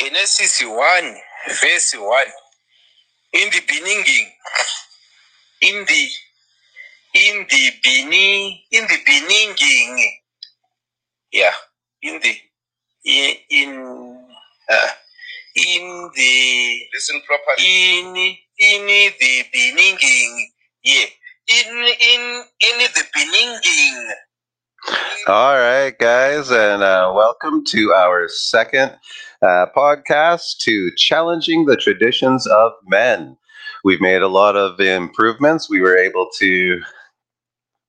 Genesis 1, verse 1. In the beginning, in the in the beginning, in the beginning, yeah, in the in in uh, in the Listen properly. in in the beginning, yeah, in in in the beginning. All right, guys, and uh, welcome to our second uh, podcast to Challenging the Traditions of Men. We've made a lot of improvements. We were able to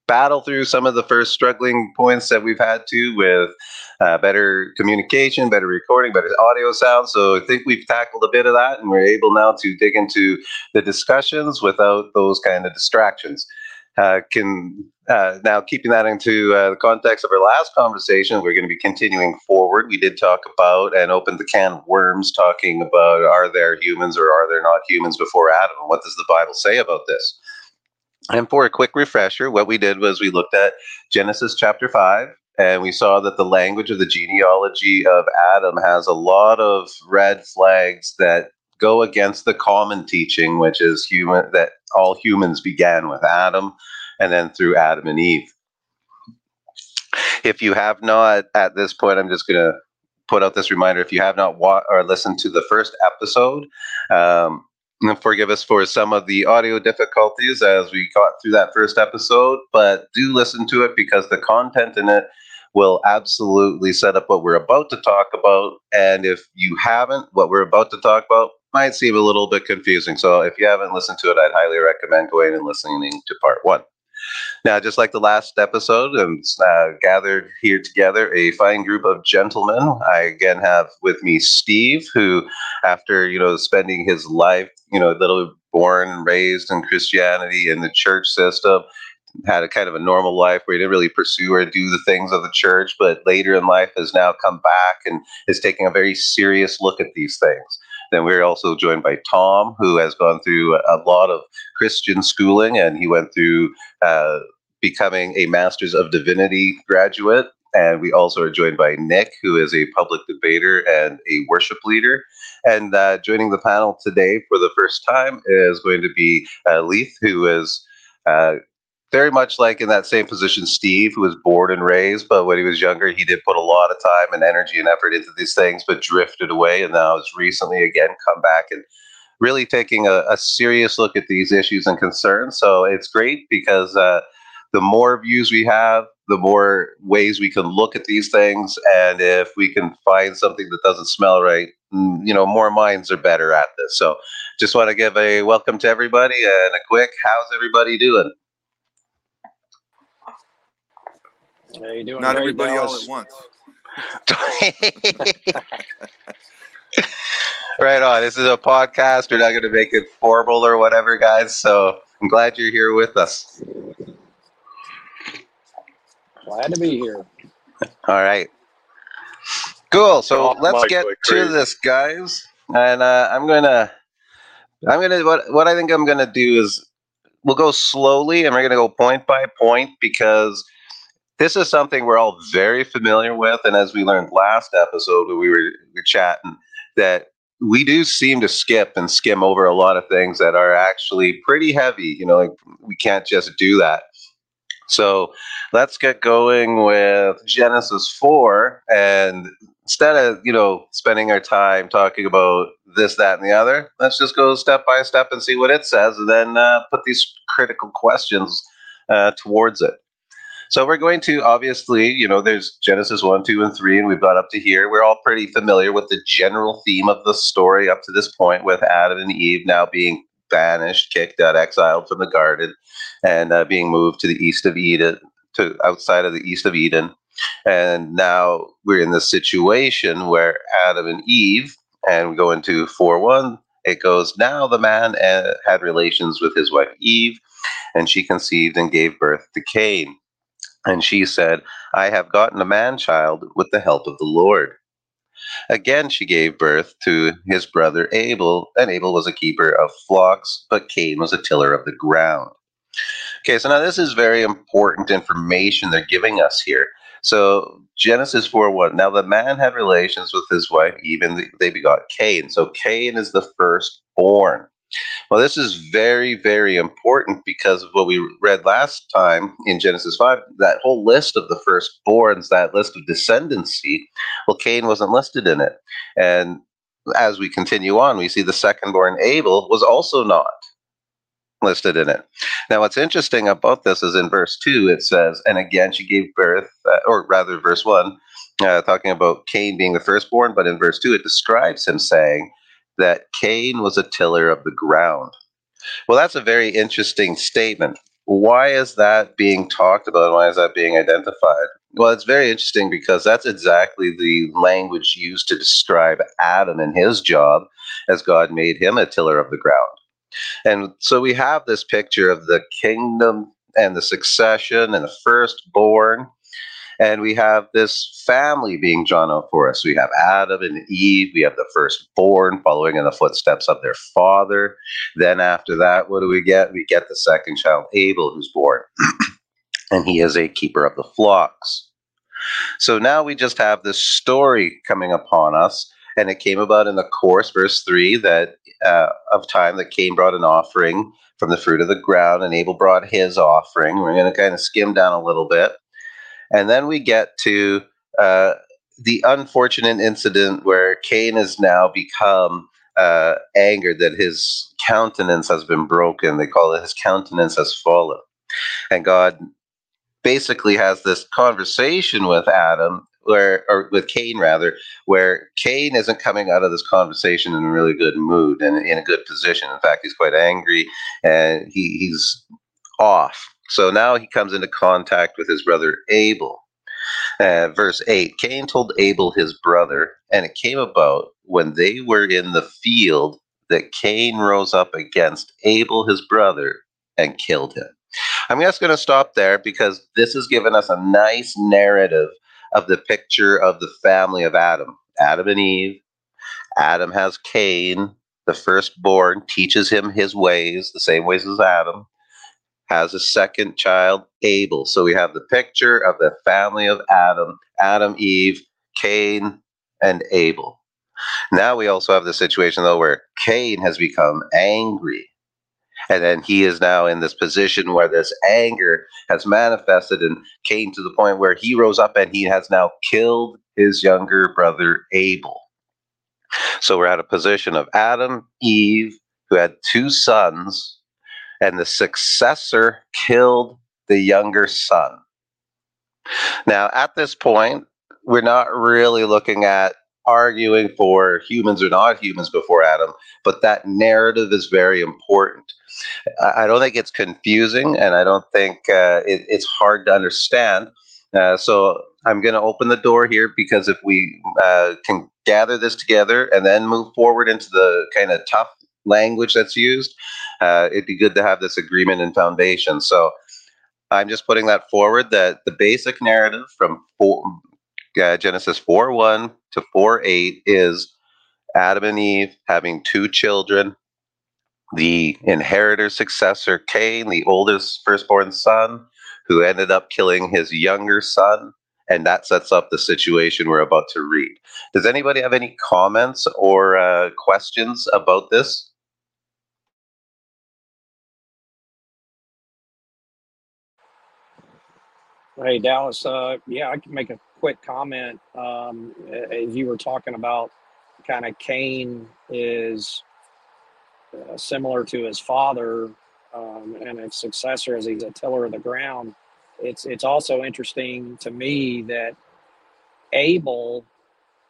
battle through some of the first struggling points that we've had to with uh, better communication, better recording, better audio sound. So I think we've tackled a bit of that, and we're able now to dig into the discussions without those kind of distractions. Uh, can uh, now keeping that into uh, the context of our last conversation, we're going to be continuing forward. We did talk about and opened the can of worms, talking about are there humans or are there not humans before Adam? And what does the Bible say about this? And for a quick refresher, what we did was we looked at Genesis chapter 5, and we saw that the language of the genealogy of Adam has a lot of red flags that go against the common teaching, which is human that all humans began with Adam and then through Adam and Eve. If you have not, at this point, I'm just going to put out this reminder. If you have not wa- or listened to the first episode, um, forgive us for some of the audio difficulties as we got through that first episode, but do listen to it because the content in it will absolutely set up what we're about to talk about. And if you haven't, what we're about to talk about might seem a little bit confusing. So if you haven't listened to it, I'd highly recommend going and listening to part one. Now, just like the last episode, I'm uh, gathered here together a fine group of gentlemen. I again have with me Steve, who, after you know spending his life, you know, little born and raised in Christianity in the church system, had a kind of a normal life where he didn't really pursue or do the things of the church, but later in life has now come back and is taking a very serious look at these things. Then we're also joined by Tom, who has gone through a lot of Christian schooling, and he went through uh, becoming a Master's of Divinity graduate. And we also are joined by Nick, who is a public debater and a worship leader. And uh, joining the panel today for the first time is going to be uh, Leith, who is uh, very much like in that same position Steve, who was born and raised, but when he was younger, he did put a lot of time and energy and effort into these things, but drifted away, and now has recently again come back and really taking a, a serious look at these issues and concerns. So it's great because uh, the more views we have, the more ways we can look at these things, and if we can find something that doesn't smell right, mm, you know, more minds are better at this. So just want to give a welcome to everybody and a quick, how's everybody doing? How you doing? Not Great, everybody all at once. right on. This is a podcast. We're not going to make it formal or whatever, guys. So I'm glad you're here with us. Glad to be here. All right. Cool. So Off let's mic get to crazy. this, guys. And uh, I'm gonna, I'm gonna what what I think I'm gonna do is we'll go slowly and we're gonna go point by point because this is something we're all very familiar with, and as we learned last episode we were, we were chatting, that we do seem to skip and skim over a lot of things that are actually pretty heavy. You know, like we can't just do that. So let's get going with Genesis 4. And instead of, you know, spending our time talking about this, that, and the other, let's just go step by step and see what it says and then uh, put these critical questions uh, towards it. So we're going to obviously, you know, there's Genesis 1, 2, and 3, and we've got up to here. We're all pretty familiar with the general theme of the story up to this point with Adam and Eve now being banished, kicked out, exiled from the garden, and uh, being moved to the east of Eden, to outside of the east of Eden. And now we're in this situation where Adam and Eve, and we go into 4 1, it goes, Now the man uh, had relations with his wife Eve, and she conceived and gave birth to Cain. And she said, I have gotten a man child with the help of the Lord. Again, she gave birth to his brother Abel, and Abel was a keeper of flocks, but Cain was a tiller of the ground. Okay, so now this is very important information they're giving us here. So Genesis 4 1. Now the man had relations with his wife, even they begot Cain. So Cain is the firstborn. Well, this is very, very important because of what we read last time in Genesis 5, that whole list of the firstborns, that list of descendancy, well, Cain wasn't listed in it. And as we continue on, we see the secondborn Abel was also not listed in it. Now, what's interesting about this is in verse 2, it says, And again she gave birth, uh, or rather, verse 1, uh, talking about Cain being the firstborn, but in verse 2, it describes him saying that Cain was a tiller of the ground. Well, that's a very interesting statement. Why is that being talked about? Why is that being identified? Well, it's very interesting because that's exactly the language used to describe Adam and his job as God made him a tiller of the ground. And so we have this picture of the kingdom and the succession and the firstborn. And we have this family being drawn out for us. We have Adam and Eve. We have the firstborn following in the footsteps of their father. Then, after that, what do we get? We get the second child, Abel, who's born. and he is a keeper of the flocks. So now we just have this story coming upon us and it came about in the course, verse 3, that uh, of time that Cain brought an offering from the fruit of the ground, and Abel brought his offering. We're going to kind of skim down a little bit. And then we get to uh, the unfortunate incident where Cain has now become uh, angered that his countenance has been broken. They call it his countenance has fallen. And God basically has this conversation with Adam where or with Cain rather, where Cain isn't coming out of this conversation in a really good mood and in a good position. In fact, he's quite angry and he, he's off. So now he comes into contact with his brother Abel. Uh, verse 8 Cain told Abel his brother, and it came about when they were in the field that Cain rose up against Abel his brother and killed him. I'm just going to stop there because this has given us a nice narrative of the picture of the family of Adam Adam and Eve. Adam has Cain, the firstborn, teaches him his ways, the same ways as Adam. Has a second child, Abel. So we have the picture of the family of Adam, Adam, Eve, Cain, and Abel. Now we also have the situation, though, where Cain has become angry and then he is now in this position where this anger has manifested and came to the point where he rose up and he has now killed his younger brother Abel. So we're at a position of Adam, Eve, who had two sons, and the successor killed the younger son. Now, at this point, we're not really looking at arguing for humans or not humans before Adam, but that narrative is very important. I don't think it's confusing, and I don't think uh, it, it's hard to understand. Uh, so I'm going to open the door here because if we uh, can gather this together and then move forward into the kind of tough language that's used, uh, it'd be good to have this agreement and foundation. So I'm just putting that forward that the basic narrative from four, uh, Genesis 4 1 to 4 8 is Adam and Eve having two children the inheritor successor Cain, the oldest firstborn son, who ended up killing his younger son. And that sets up the situation we're about to read. Does anybody have any comments or uh, questions about this? Hey, Dallas. Uh, yeah, I can make a quick comment. Um, as you were talking about, kind of Cain is uh, similar to his father um, and his successor as he's a tiller of the ground. It's it's also interesting to me that Abel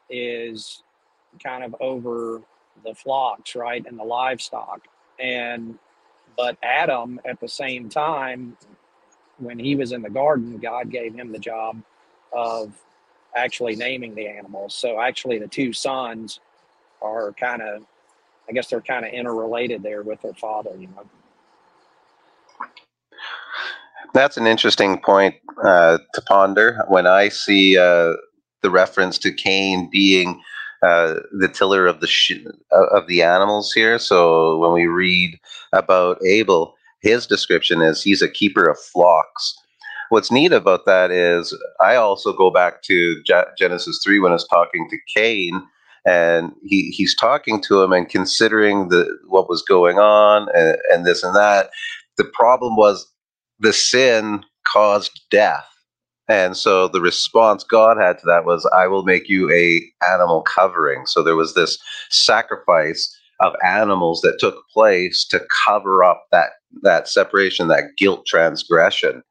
is kind of over the flocks, right, and the livestock, and but Adam at the same time, when he was in the garden, God gave him the job of actually naming the animals. So actually, the two sons are kind of I guess they're kind of interrelated there with their father, you know. That's an interesting point uh, to ponder. When I see uh, the reference to Cain being uh, the tiller of the sh- uh, of the animals here, so when we read about Abel, his description is he's a keeper of flocks. what's neat about that is I also go back to Genesis 3 when I was talking to Cain and he, he's talking to him and considering the what was going on and, and this and that. The problem was the sin caused death. And so the response God had to that was, I will make you a animal covering. So there was this sacrifice of animals that took place to cover up that that separation, that guilt transgression.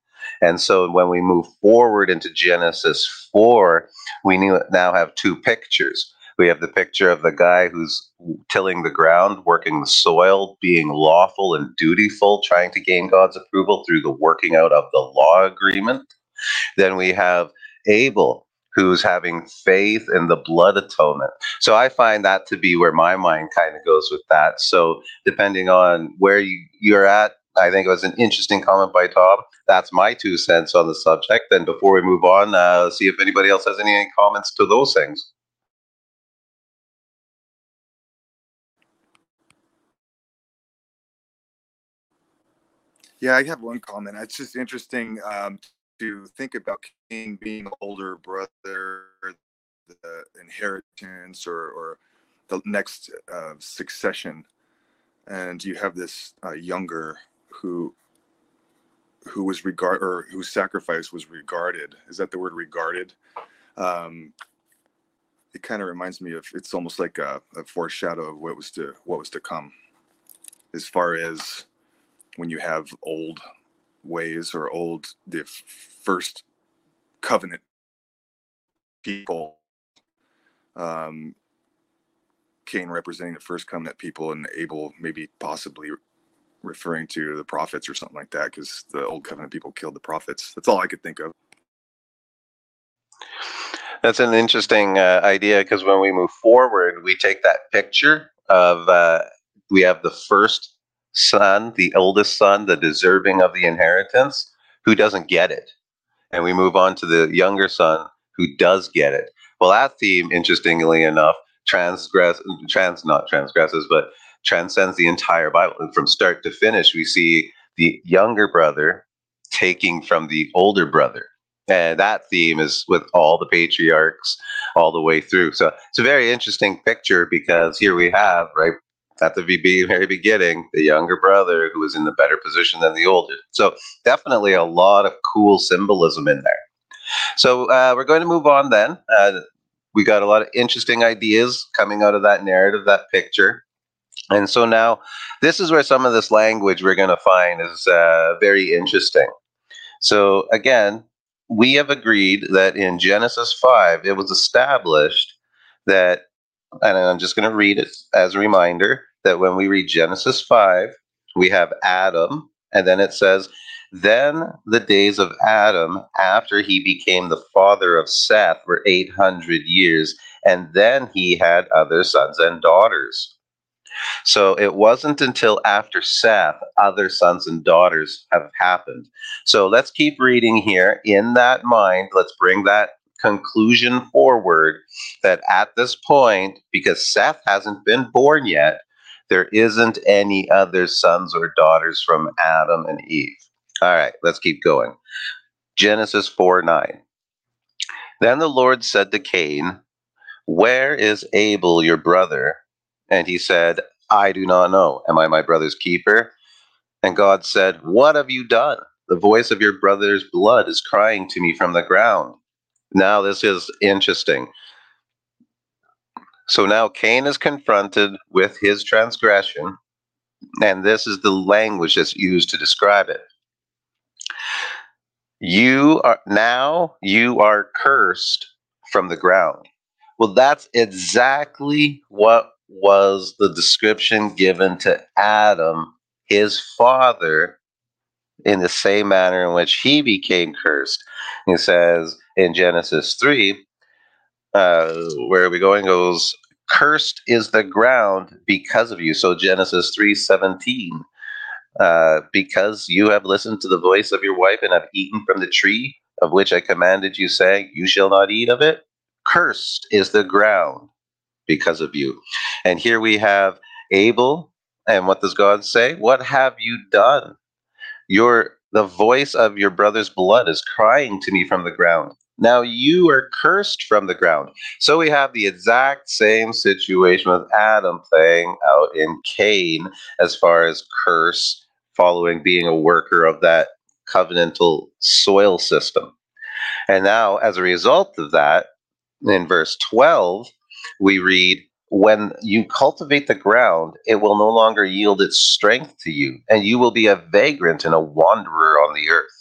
And so when we move forward into Genesis 4, we now have two pictures. We have the picture of the guy who's tilling the ground, working the soil, being lawful and dutiful, trying to gain God's approval through the working out of the law agreement. Then we have Abel, who's having faith in the blood atonement. So I find that to be where my mind kind of goes with that. So depending on where you, you're at, I think it was an interesting comment by Tom. That's my two cents on the subject. And before we move on, uh, see if anybody else has any comments to those things. Yeah, I have one comment. It's just interesting um, to think about Being older brother, the inheritance, or, or the next uh, succession, and you have this uh, younger who who was regard or whose sacrifice was regarded. Is that the word regarded? Um, it kind of reminds me of it's almost like a, a foreshadow of what was to what was to come, as far as when you have old ways or old the first covenant people um cain representing the first covenant people and abel maybe possibly referring to the prophets or something like that because the old covenant people killed the prophets. That's all i could think of. That's an interesting uh, idea because when we move forward we take that picture of uh, we have the first son, the oldest son, the deserving of the inheritance, who doesn't get it. And we move on to the younger son who does get it. Well, that theme, interestingly enough, transgress trans not transgresses, but transcends the entire Bible. And from start to finish, we see the younger brother taking from the older brother. And that theme is with all the patriarchs all the way through. So it's a very interesting picture because here we have, right, at the very beginning, the younger brother who was in the better position than the older. So definitely a lot of cool symbolism in there. So uh, we're going to move on then. Uh, we got a lot of interesting ideas coming out of that narrative, that picture. And so now this is where some of this language we're going to find is uh, very interesting. So again, we have agreed that in Genesis 5, it was established that, and I'm just going to read it as a reminder that when we read Genesis 5, we have Adam, and then it says, Then the days of Adam after he became the father of Seth were 800 years, and then he had other sons and daughters. So it wasn't until after Seth, other sons and daughters have happened. So let's keep reading here. In that mind, let's bring that conclusion forward that at this point, because Seth hasn't been born yet, there isn't any other sons or daughters from Adam and Eve. All right, let's keep going. Genesis 4 9. Then the Lord said to Cain, Where is Abel, your brother? And he said, I do not know. Am I my brother's keeper? And God said, What have you done? The voice of your brother's blood is crying to me from the ground. Now, this is interesting. So now Cain is confronted with his transgression, and this is the language that's used to describe it. You are now you are cursed from the ground. Well, that's exactly what was the description given to Adam, his father, in the same manner in which he became cursed. He says in Genesis 3 uh, where are we going? Goes, cursed is the ground because of you. So Genesis three seventeen. Uh, because you have listened to the voice of your wife and have eaten from the tree of which I commanded you, saying, You shall not eat of it. Cursed is the ground because of you. And here we have Abel. And what does God say? What have you done? Your the voice of your brother's blood is crying to me from the ground. Now you are cursed from the ground. So we have the exact same situation with Adam playing out in Cain as far as curse following being a worker of that covenantal soil system. And now, as a result of that, in verse 12, we read, When you cultivate the ground, it will no longer yield its strength to you, and you will be a vagrant and a wanderer on the earth.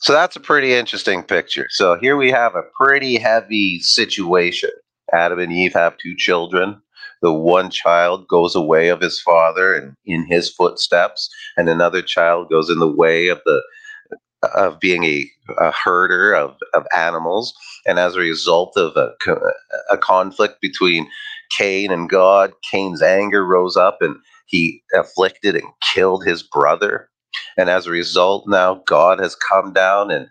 So that's a pretty interesting picture. So here we have a pretty heavy situation. Adam and Eve have two children. The one child goes away of his father and in his footsteps, and another child goes in the way of the of being a, a herder of, of animals. And as a result of a, a conflict between Cain and God, Cain's anger rose up and he afflicted and killed his brother. And as a result, now God has come down and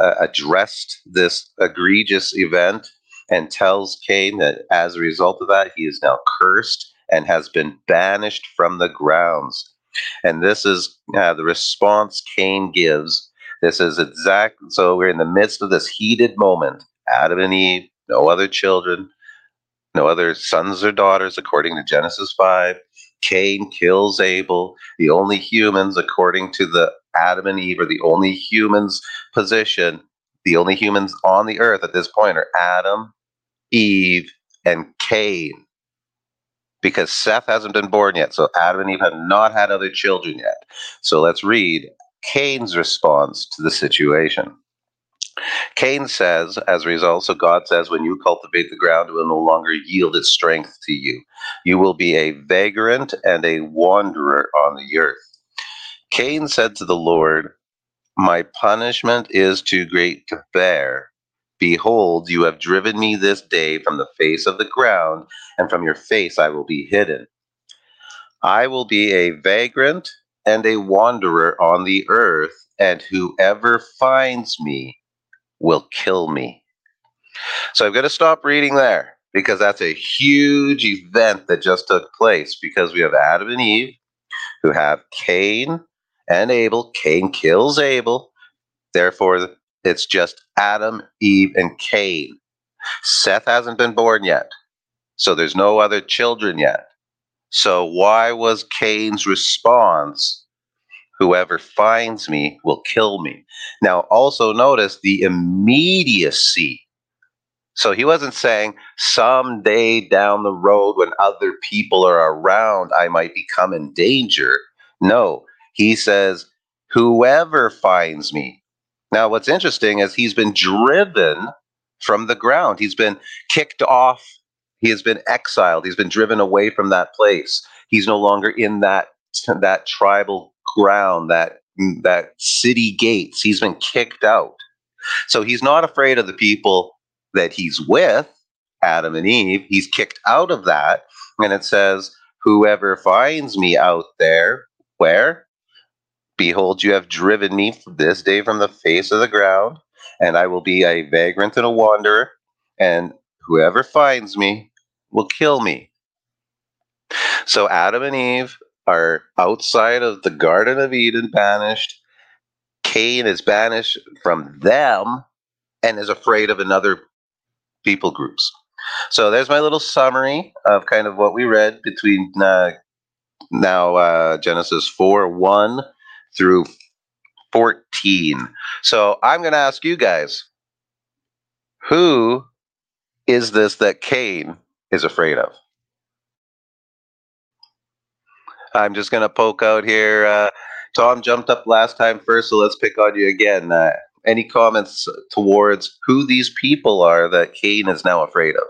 uh, addressed this egregious event and tells Cain that as a result of that, he is now cursed and has been banished from the grounds. And this is uh, the response Cain gives. This is exact. So we're in the midst of this heated moment. Adam and Eve, no other children, no other sons or daughters, according to Genesis 5. Cain kills Abel. The only humans, according to the Adam and Eve, are the only humans position. The only humans on the earth at this point are Adam, Eve, and Cain. Because Seth hasn't been born yet. So Adam and Eve have not had other children yet. So let's read Cain's response to the situation. Cain says, as a result, so God says, when you cultivate the ground, it will no longer yield its strength to you. You will be a vagrant and a wanderer on the earth. Cain said to the Lord, My punishment is too great to bear. Behold, you have driven me this day from the face of the ground, and from your face I will be hidden. I will be a vagrant and a wanderer on the earth, and whoever finds me will kill me. So I'm going to stop reading there because that's a huge event that just took place because we have Adam and Eve who have Cain and Abel. Cain kills Abel. Therefore, it's just Adam, Eve, and Cain. Seth hasn't been born yet. So there's no other children yet. So why was Cain's response Whoever finds me will kill me. Now, also notice the immediacy. So he wasn't saying someday down the road when other people are around, I might become in danger. No, he says, whoever finds me. Now, what's interesting is he's been driven from the ground, he's been kicked off, he has been exiled, he's been driven away from that place. He's no longer in that, that tribal ground, that mm, that city gates. He's been kicked out. So he's not afraid of the people that he's with, Adam and Eve. He's kicked out of that. And it says, Whoever finds me out there, where? Behold, you have driven me this day from the face of the ground, and I will be a vagrant and a wanderer, and whoever finds me will kill me. So Adam and Eve are outside of the Garden of Eden banished. Cain is banished from them and is afraid of another people groups. So there's my little summary of kind of what we read between uh, now uh, Genesis 4 1 through 14. So I'm going to ask you guys who is this that Cain is afraid of? I'm just to poke out here. Uh, Tom jumped up last time first, so let's pick on you again. Uh, any comments towards who these people are that Cain is now afraid of?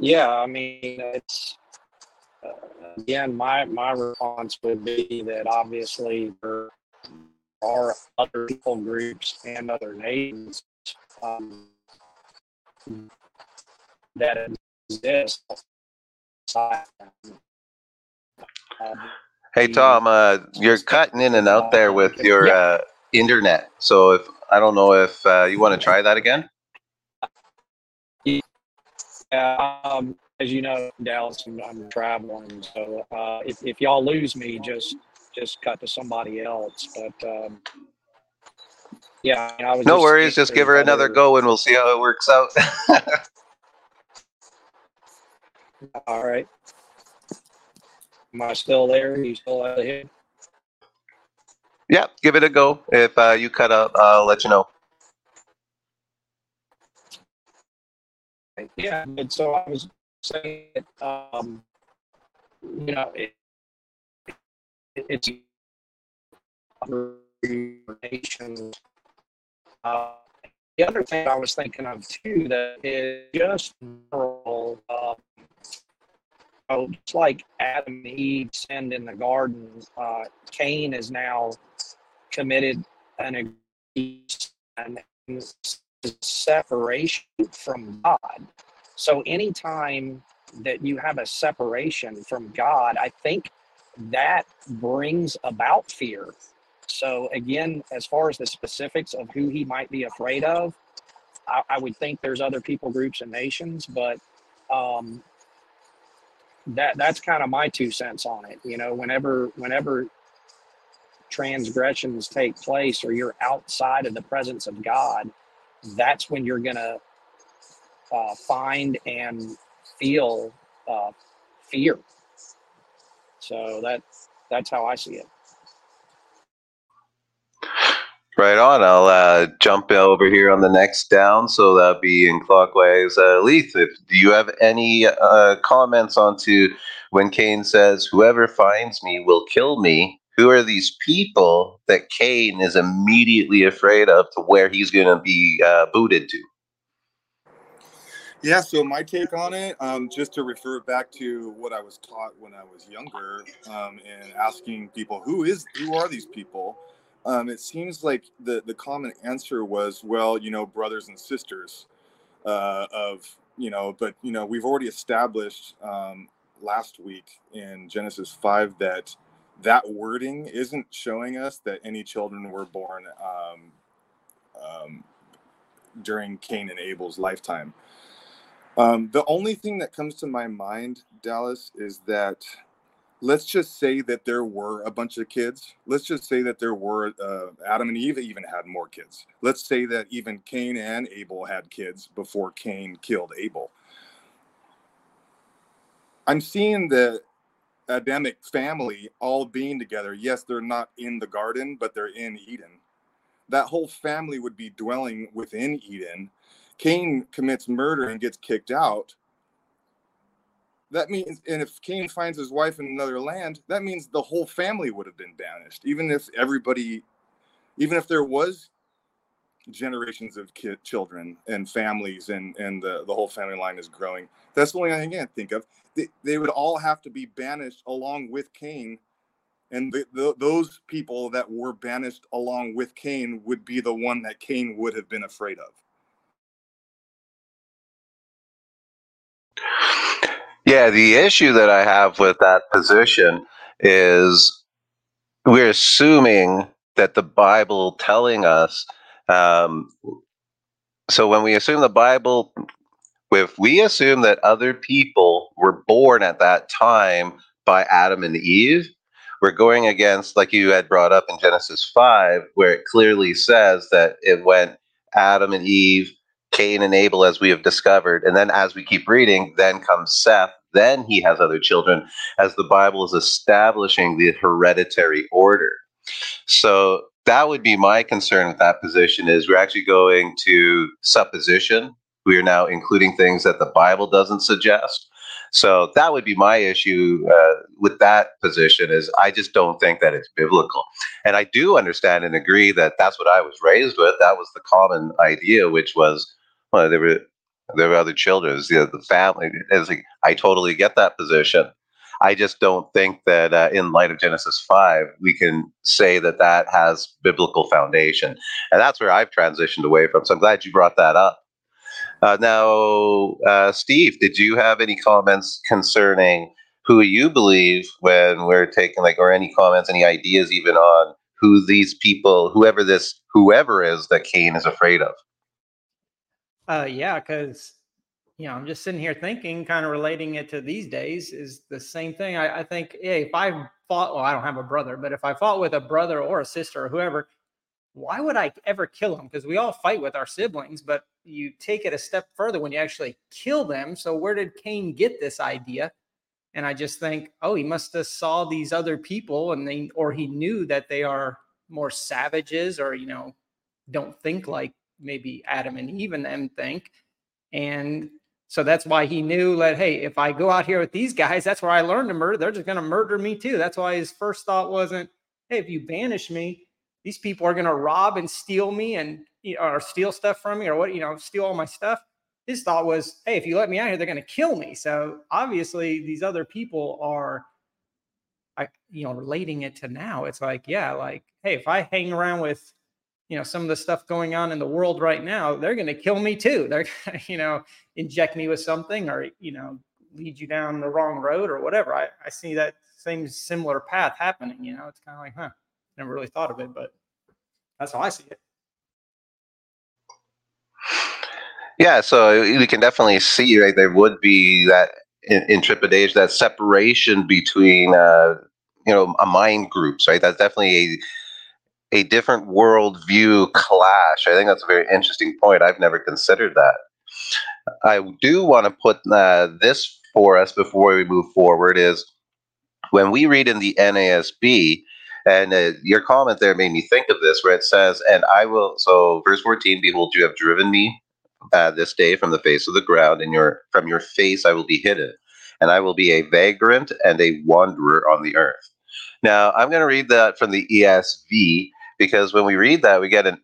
Yeah, I mean, it's uh, again, my my response would be that obviously there are other people groups and other nations um, that exist. Hey Tom, uh, you're cutting in and out there with your uh, internet. So if I don't know if uh, you want to try that again. Yeah, um, as you know, Dallas, I'm, I'm traveling, so uh, if, if y'all lose me, just just cut to somebody else. But um, yeah, I was No worries. Just give her another go, and we'll see how it works out. All right. Am I still there? You still out of here? yeah, give it a go. If uh, you cut up, I'll let you know. Yeah, and so I was saying, um, you know, it, it, it's nations. Uh, the other thing I was thinking of too that is just general, uh, oh, just like Adam and Eve sinned in the garden, uh, Cain is now committed an and separation from God. So anytime that you have a separation from God, I think that brings about fear. So again, as far as the specifics of who he might be afraid of, I, I would think there's other people groups and nations, but um, that that's kind of my two cents on it. You know, whenever whenever transgressions take place or you're outside of the presence of God, that's when you're gonna uh, find and feel uh, fear. So that that's how I see it. Right on. I'll uh, jump over here on the next down, so that'll be in clockwise. Uh, Leith, if, do you have any uh, comments onto when Cain says, "Whoever finds me will kill me"? Who are these people that Cain is immediately afraid of, to where he's going to be uh, booted to? Yeah, so my take on it, um, just to refer back to what I was taught when I was younger, um, and asking people who is who are these people, um, it seems like the the common answer was, well, you know, brothers and sisters, uh, of you know, but you know, we've already established um, last week in Genesis five that that wording isn't showing us that any children were born um, um, during Cain and Abel's lifetime. Um, the only thing that comes to my mind, Dallas, is that let's just say that there were a bunch of kids. Let's just say that there were uh, Adam and Eve even had more kids. Let's say that even Cain and Abel had kids before Cain killed Abel. I'm seeing the Adamic family all being together. Yes, they're not in the garden, but they're in Eden. That whole family would be dwelling within Eden. Cain commits murder and gets kicked out. That means, and if Cain finds his wife in another land, that means the whole family would have been banished. Even if everybody, even if there was generations of kid, children and families and and the, the whole family line is growing that's the only thing i can think of they, they would all have to be banished along with cain and the, the, those people that were banished along with cain would be the one that cain would have been afraid of Yeah, the issue that I have with that position is we're assuming that the Bible telling us. Um, so when we assume the Bible, if we assume that other people were born at that time by Adam and Eve, we're going against, like you had brought up in Genesis 5, where it clearly says that it went Adam and Eve, Cain and Abel, as we have discovered. And then as we keep reading, then comes Seth. Then he has other children, as the Bible is establishing the hereditary order. So that would be my concern with that position is we're actually going to supposition. We are now including things that the Bible doesn't suggest. So that would be my issue uh, with that position is I just don't think that it's biblical. And I do understand and agree that that's what I was raised with. That was the common idea, which was, well, there were there were other children, you know, the family. It's like, I totally get that position. I just don't think that uh, in light of Genesis 5, we can say that that has biblical foundation. And that's where I've transitioned away from. So I'm glad you brought that up. Uh, now, uh, Steve, did you have any comments concerning who you believe when we're taking, like, or any comments, any ideas even on who these people, whoever this, whoever is that Cain is afraid of? Uh, yeah, because you know, I'm just sitting here thinking, kind of relating it to these days is the same thing. I, I think, if I fought, well, I don't have a brother, but if I fought with a brother or a sister or whoever, why would I ever kill them? Because we all fight with our siblings, but you take it a step further when you actually kill them. So where did Cain get this idea? And I just think, oh, he must have saw these other people and they, or he knew that they are more savages or, you know, don't think like maybe Adam and Eve and them think. And so that's why he knew that, hey, if I go out here with these guys, that's where I learned to murder. They're just going to murder me too. That's why his first thought wasn't, hey, if you banish me, these people are going to rob and steal me and or steal stuff from me or what, you know, steal all my stuff. His thought was, hey, if you let me out here, they're going to kill me. So obviously, these other people are, I, you know, relating it to now. It's like, yeah, like, hey, if I hang around with you know some of the stuff going on in the world right now they're going to kill me too. They're going to you know inject me with something or you know lead you down the wrong road or whatever. I, I see that same similar path happening you know? It's kind of like huh never really thought of it but that's how i see it. Yeah so we can definitely see right there would be that intrepidation that separation between uh you know a mind groups right? That's definitely a a different worldview clash. I think that's a very interesting point. I've never considered that. I do want to put uh, this for us before we move forward is when we read in the NASB, and uh, your comment there made me think of this, where it says, "And I will." So, verse fourteen: Behold, you have driven me uh, this day from the face of the ground, and your from your face I will be hidden, and I will be a vagrant and a wanderer on the earth. Now, I'm going to read that from the ESV, because when we read that, we get an,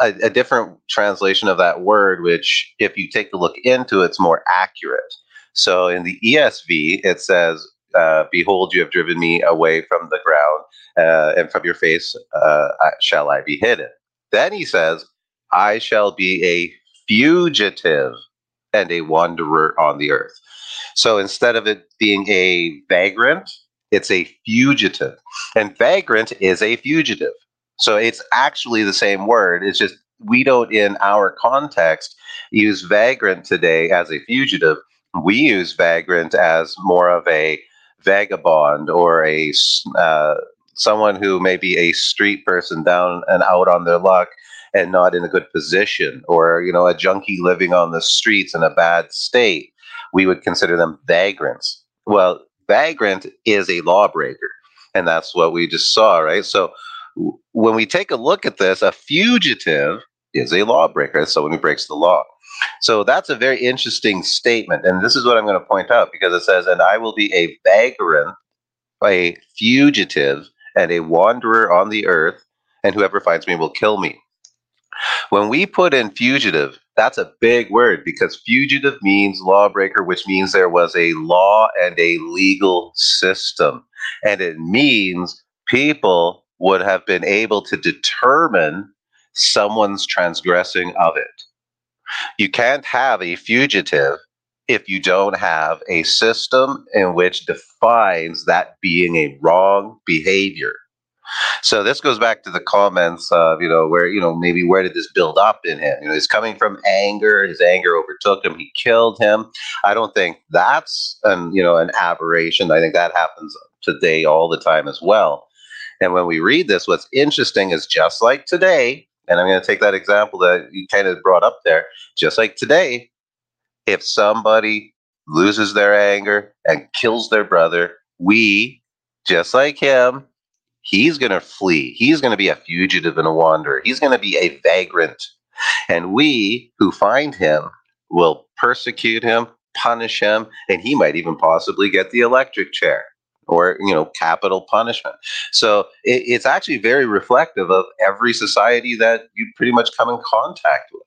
a, a different translation of that word, which, if you take a look into, it's more accurate. So in the ESV, it says, uh, "Behold, you have driven me away from the ground, uh, and from your face uh, shall I be hidden." Then he says, "I shall be a fugitive and a wanderer on the earth." So instead of it being a vagrant, it's a fugitive, and vagrant is a fugitive. So it's actually the same word. It's just we don't, in our context, use vagrant today as a fugitive. We use vagrant as more of a vagabond or a uh, someone who may be a street person down and out on their luck and not in a good position, or you know, a junkie living on the streets in a bad state. We would consider them vagrants. Well, vagrant is a lawbreaker, and that's what we just saw, right? So when we take a look at this, a fugitive is a lawbreaker, someone who breaks the law. So that's a very interesting statement. And this is what I'm going to point out because it says, And I will be a vagrant, a fugitive, and a wanderer on the earth, and whoever finds me will kill me. When we put in fugitive, that's a big word because fugitive means lawbreaker, which means there was a law and a legal system. And it means people would have been able to determine someone's transgressing of it. You can't have a fugitive if you don't have a system in which defines that being a wrong behavior. So this goes back to the comments of, you know, where, you know, maybe where did this build up in him? You know, he's coming from anger, his anger overtook him, he killed him. I don't think that's an, you know, an aberration. I think that happens today all the time as well. And when we read this, what's interesting is just like today, and I'm going to take that example that you kind of brought up there, just like today, if somebody loses their anger and kills their brother, we, just like him, he's going to flee. He's going to be a fugitive and a wanderer. He's going to be a vagrant. And we who find him will persecute him, punish him, and he might even possibly get the electric chair or you know capital punishment. So it, it's actually very reflective of every society that you pretty much come in contact with.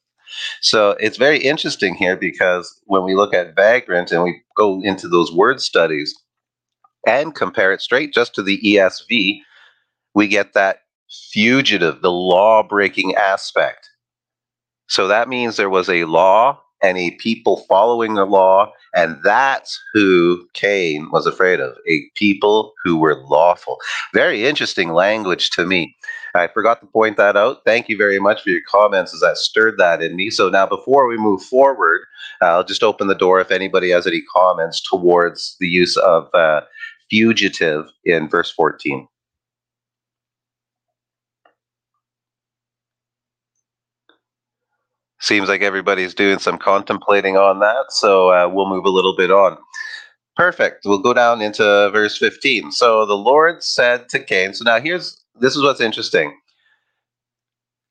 So it's very interesting here because when we look at vagrant and we go into those word studies and compare it straight just to the esv we get that fugitive the law breaking aspect. So that means there was a law any people following the law, and that's who Cain was afraid of a people who were lawful. Very interesting language to me. I forgot to point that out. Thank you very much for your comments as that stirred that in me. So now, before we move forward, uh, I'll just open the door if anybody has any comments towards the use of uh, fugitive in verse 14. Seems like everybody's doing some contemplating on that, so uh, we'll move a little bit on. Perfect. We'll go down into verse 15. So the Lord said to Cain, so now here's this is what's interesting.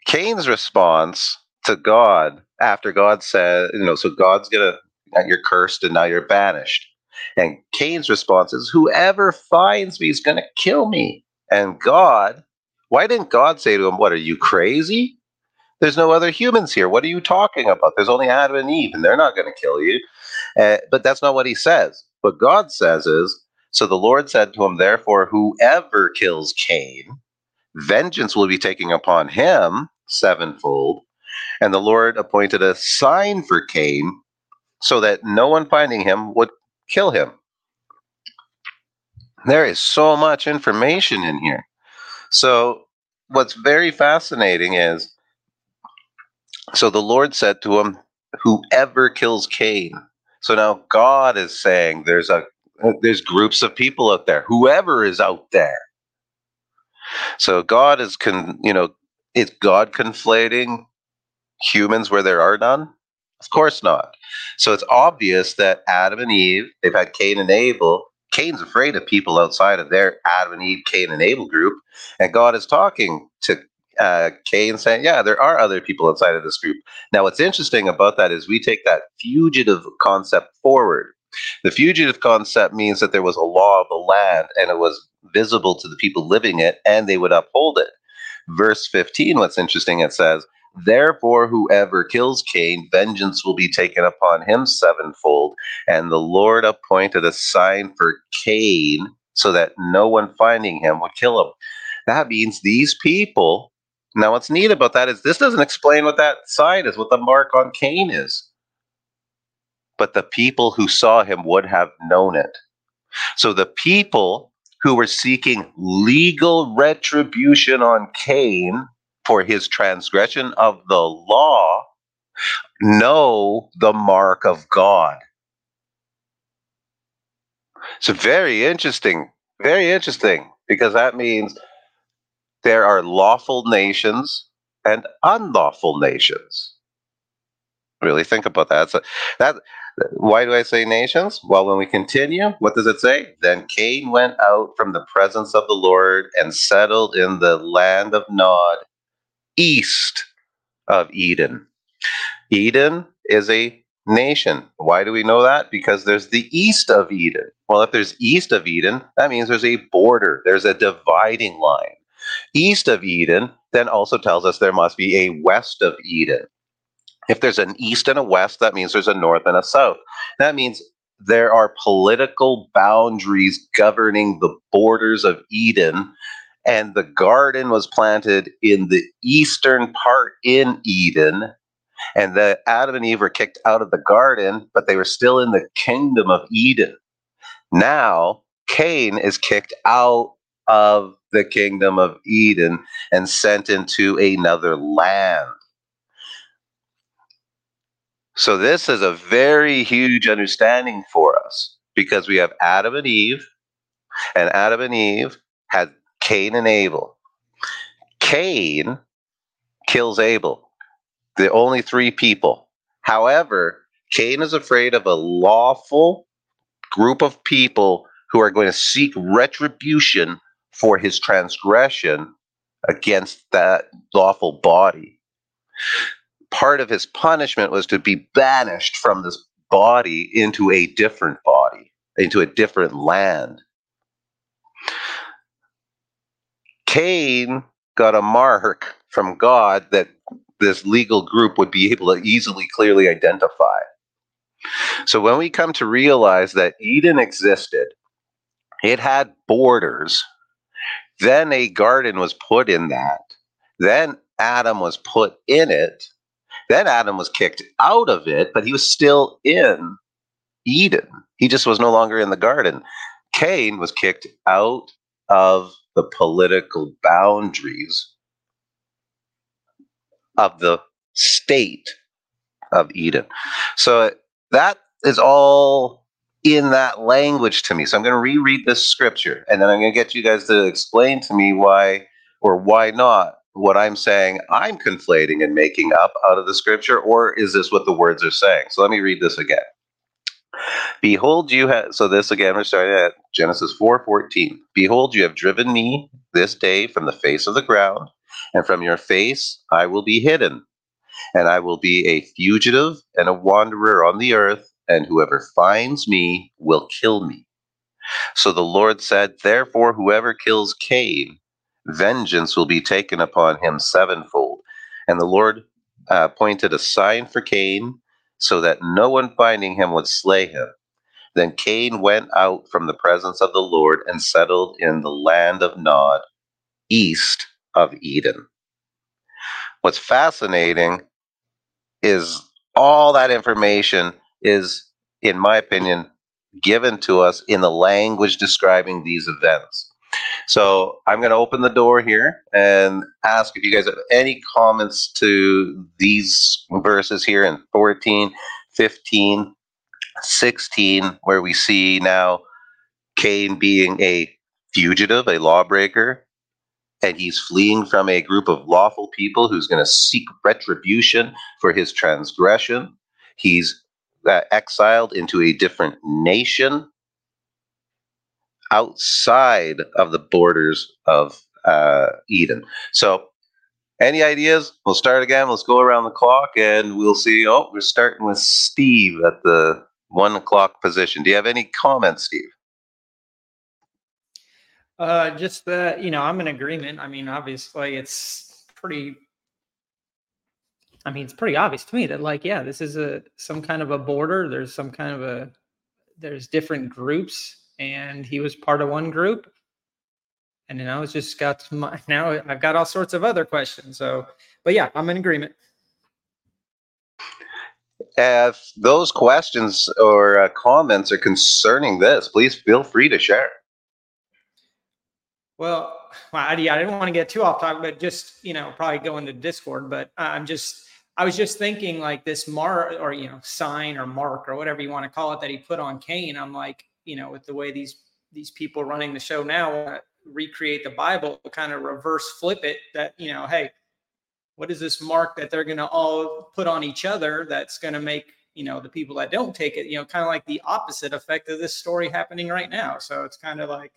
Cain's response to God after God said, you know, so God's gonna you're cursed and now you're banished. And Cain's response is, Whoever finds me is gonna kill me. And God, why didn't God say to him, What are you crazy? There's no other humans here. What are you talking about? There's only Adam and Eve, and they're not going to kill you. Uh, but that's not what he says. What God says is, So the Lord said to him, Therefore, whoever kills Cain, vengeance will be taken upon him sevenfold. And the Lord appointed a sign for Cain so that no one finding him would kill him. There is so much information in here. So, what's very fascinating is so the Lord said to him, Whoever kills Cain. So now God is saying there's a there's groups of people out there. Whoever is out there. So God is con you know, is God conflating humans where there are none? Of course not. So it's obvious that Adam and Eve, they've had Cain and Abel. Cain's afraid of people outside of their Adam and Eve, Cain and Abel group. And God is talking to uh, Cain saying, Yeah, there are other people outside of this group. Now, what's interesting about that is we take that fugitive concept forward. The fugitive concept means that there was a law of the land and it was visible to the people living it and they would uphold it. Verse 15, what's interesting, it says, Therefore, whoever kills Cain, vengeance will be taken upon him sevenfold. And the Lord appointed a sign for Cain so that no one finding him would kill him. That means these people now, what's neat about that is this doesn't explain what that sign is, what the mark on Cain is. But the people who saw him would have known it. So the people who were seeking legal retribution on Cain for his transgression of the law know the mark of God. It's very interesting, very interesting, because that means there are lawful nations and unlawful nations. Really think about that. So that why do I say nations? Well, when we continue, what does it say? Then Cain went out from the presence of the Lord and settled in the land of Nod, east of Eden. Eden is a nation. Why do we know that? Because there's the east of Eden. Well, if there's east of Eden, that means there's a border, there's a dividing line east of Eden then also tells us there must be a west of Eden. If there's an east and a west, that means there's a north and a south. That means there are political boundaries governing the borders of Eden, and the garden was planted in the eastern part in Eden. And the Adam and Eve were kicked out of the garden, but they were still in the kingdom of Eden. Now, Cain is kicked out of the kingdom of Eden and sent into another land. So, this is a very huge understanding for us because we have Adam and Eve, and Adam and Eve had Cain and Abel. Cain kills Abel, the only three people. However, Cain is afraid of a lawful group of people who are going to seek retribution for his transgression against that lawful body. Part of his punishment was to be banished from this body into a different body, into a different land. Cain got a mark from God that this legal group would be able to easily, clearly identify. So when we come to realize that Eden existed, it had borders then a garden was put in that. Then Adam was put in it. Then Adam was kicked out of it, but he was still in Eden. He just was no longer in the garden. Cain was kicked out of the political boundaries of the state of Eden. So that is all in that language to me. So I'm going to reread this scripture and then I'm going to get you guys to explain to me why or why not what I'm saying I'm conflating and making up out of the scripture, or is this what the words are saying? So let me read this again. Behold, you have so this again we're starting at Genesis 4:14. Behold, you have driven me this day from the face of the ground, and from your face I will be hidden, and I will be a fugitive and a wanderer on the earth, and whoever finds me will kill me. So the Lord said, Therefore, whoever kills Cain, vengeance will be taken upon him sevenfold. And the Lord uh, appointed a sign for Cain so that no one finding him would slay him. Then Cain went out from the presence of the Lord and settled in the land of Nod, east of Eden. What's fascinating is all that information is, in my opinion, given to us in the language describing these events. So I'm going to open the door here and ask if you guys have any comments to these verses here in 14, 15, 16, where we see now Cain being a fugitive, a lawbreaker, and he's fleeing from a group of lawful people who's going to seek retribution for his transgression. He's uh, exiled into a different nation outside of the borders of uh, Eden. So, any ideas? We'll start again. Let's go around the clock and we'll see. Oh, we're starting with Steve at the one o'clock position. Do you have any comments, Steve? Uh, just that, you know, I'm in agreement. I mean, obviously, it's pretty. I mean, it's pretty obvious to me that, like, yeah, this is a some kind of a border. There's some kind of a there's different groups and he was part of one group. And now it's just got my, now I've got all sorts of other questions. So, but yeah, I'm in agreement. If those questions or uh, comments are concerning this, please feel free to share. Well, well I, I didn't want to get too off topic, but just you know, probably go into Discord. But I'm just, I was just thinking like this mark or you know, sign or mark or whatever you want to call it that he put on Cain. I'm like, you know, with the way these these people running the show now want recreate the Bible, kind of reverse flip it. That you know, hey, what is this mark that they're going to all put on each other that's going to make you know the people that don't take it, you know, kind of like the opposite effect of this story happening right now. So it's kind of like,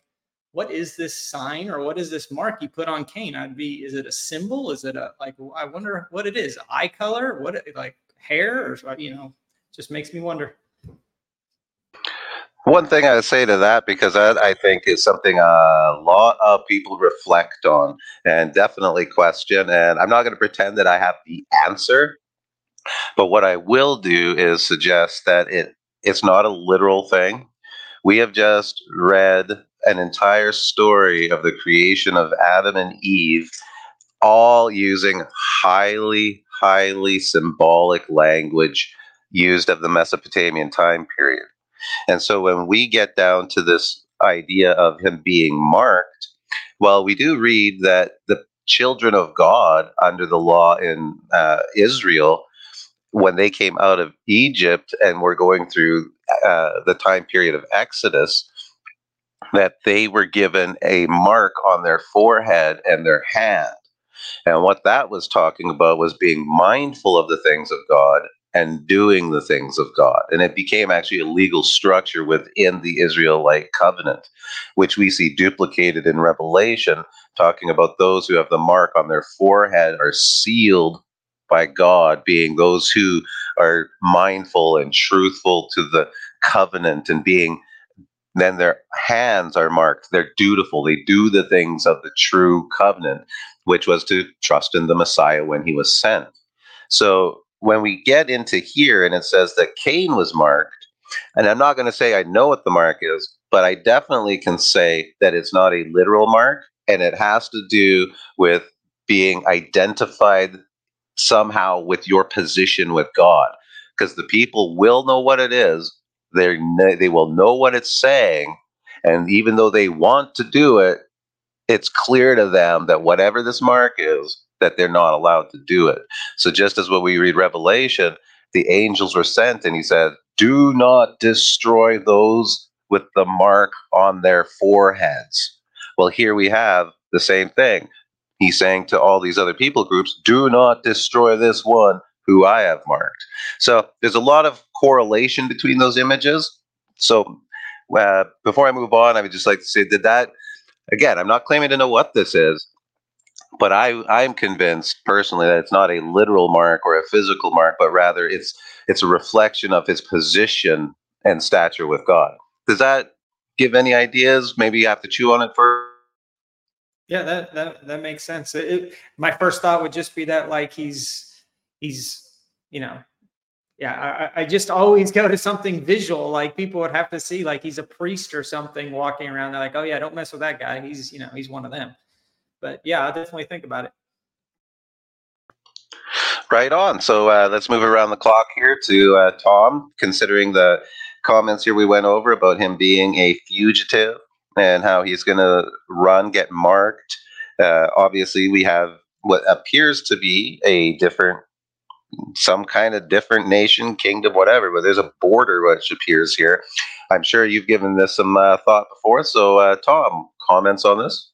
what is this sign or what is this mark you put on Cain? I'd be, is it a symbol? Is it a like? I wonder what it is. Eye color? What like hair or you know? Just makes me wonder. One thing I would say to that, because that I think is something a lot of people reflect on and definitely question. And I'm not going to pretend that I have the answer, but what I will do is suggest that it it's not a literal thing. We have just read an entire story of the creation of Adam and Eve, all using highly, highly symbolic language used of the Mesopotamian time period. And so when we get down to this idea of him being marked, well, we do read that the children of God under the law in uh, Israel, when they came out of Egypt and were going through uh, the time period of Exodus, that they were given a mark on their forehead and their hand. And what that was talking about was being mindful of the things of God and doing the things of God. And it became actually a legal structure within the Israelite covenant, which we see duplicated in Revelation, talking about those who have the mark on their forehead are sealed by God, being those who are mindful and truthful to the covenant and being then their hands are marked. They're dutiful. They do the things of the true covenant, which was to trust in the Messiah when he was sent. So when we get into here and it says that Cain was marked, and I'm not going to say I know what the mark is, but I definitely can say that it's not a literal mark and it has to do with being identified somehow with your position with God, because the people will know what it is. They they will know what it's saying, and even though they want to do it, it's clear to them that whatever this mark is, that they're not allowed to do it. So just as when we read Revelation, the angels were sent, and he said, "Do not destroy those with the mark on their foreheads." Well, here we have the same thing. He's saying to all these other people groups, "Do not destroy this one who I have marked." So there's a lot of correlation between those images. So uh, before I move on, I would just like to say that that again, I'm not claiming to know what this is, but I I'm convinced personally that it's not a literal mark or a physical mark, but rather it's it's a reflection of his position and stature with God. Does that give any ideas? Maybe you have to chew on it first. Yeah, that that that makes sense. It, my first thought would just be that like he's he's you know yeah I, I just always go to something visual like people would have to see like he's a priest or something walking around they're like oh yeah don't mess with that guy he's you know he's one of them but yeah, I'll definitely think about it. Right on. So uh, let's move around the clock here to uh, Tom, considering the comments here we went over about him being a fugitive and how he's going to run, get marked. Uh, obviously, we have what appears to be a different, some kind of different nation, kingdom, whatever, but there's a border which appears here. I'm sure you've given this some uh, thought before. So, uh, Tom, comments on this?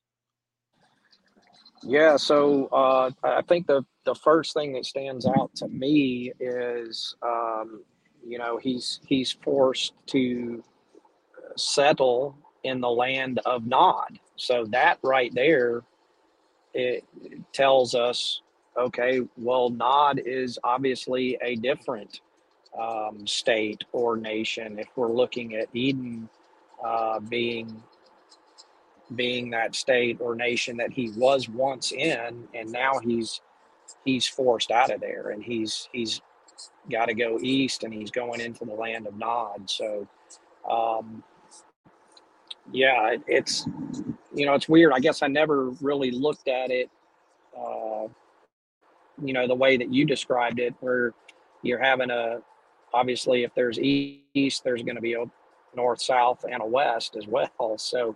Yeah, so uh, I think the the first thing that stands out to me is, um, you know, he's he's forced to settle in the land of Nod. So that right there, it tells us, okay, well, Nod is obviously a different um, state or nation. If we're looking at Eden uh, being being that state or nation that he was once in and now he's he's forced out of there and he's he's got to go east and he's going into the land of nod so um yeah it, it's you know it's weird i guess i never really looked at it uh you know the way that you described it where you're having a obviously if there's east there's going to be a north south and a west as well so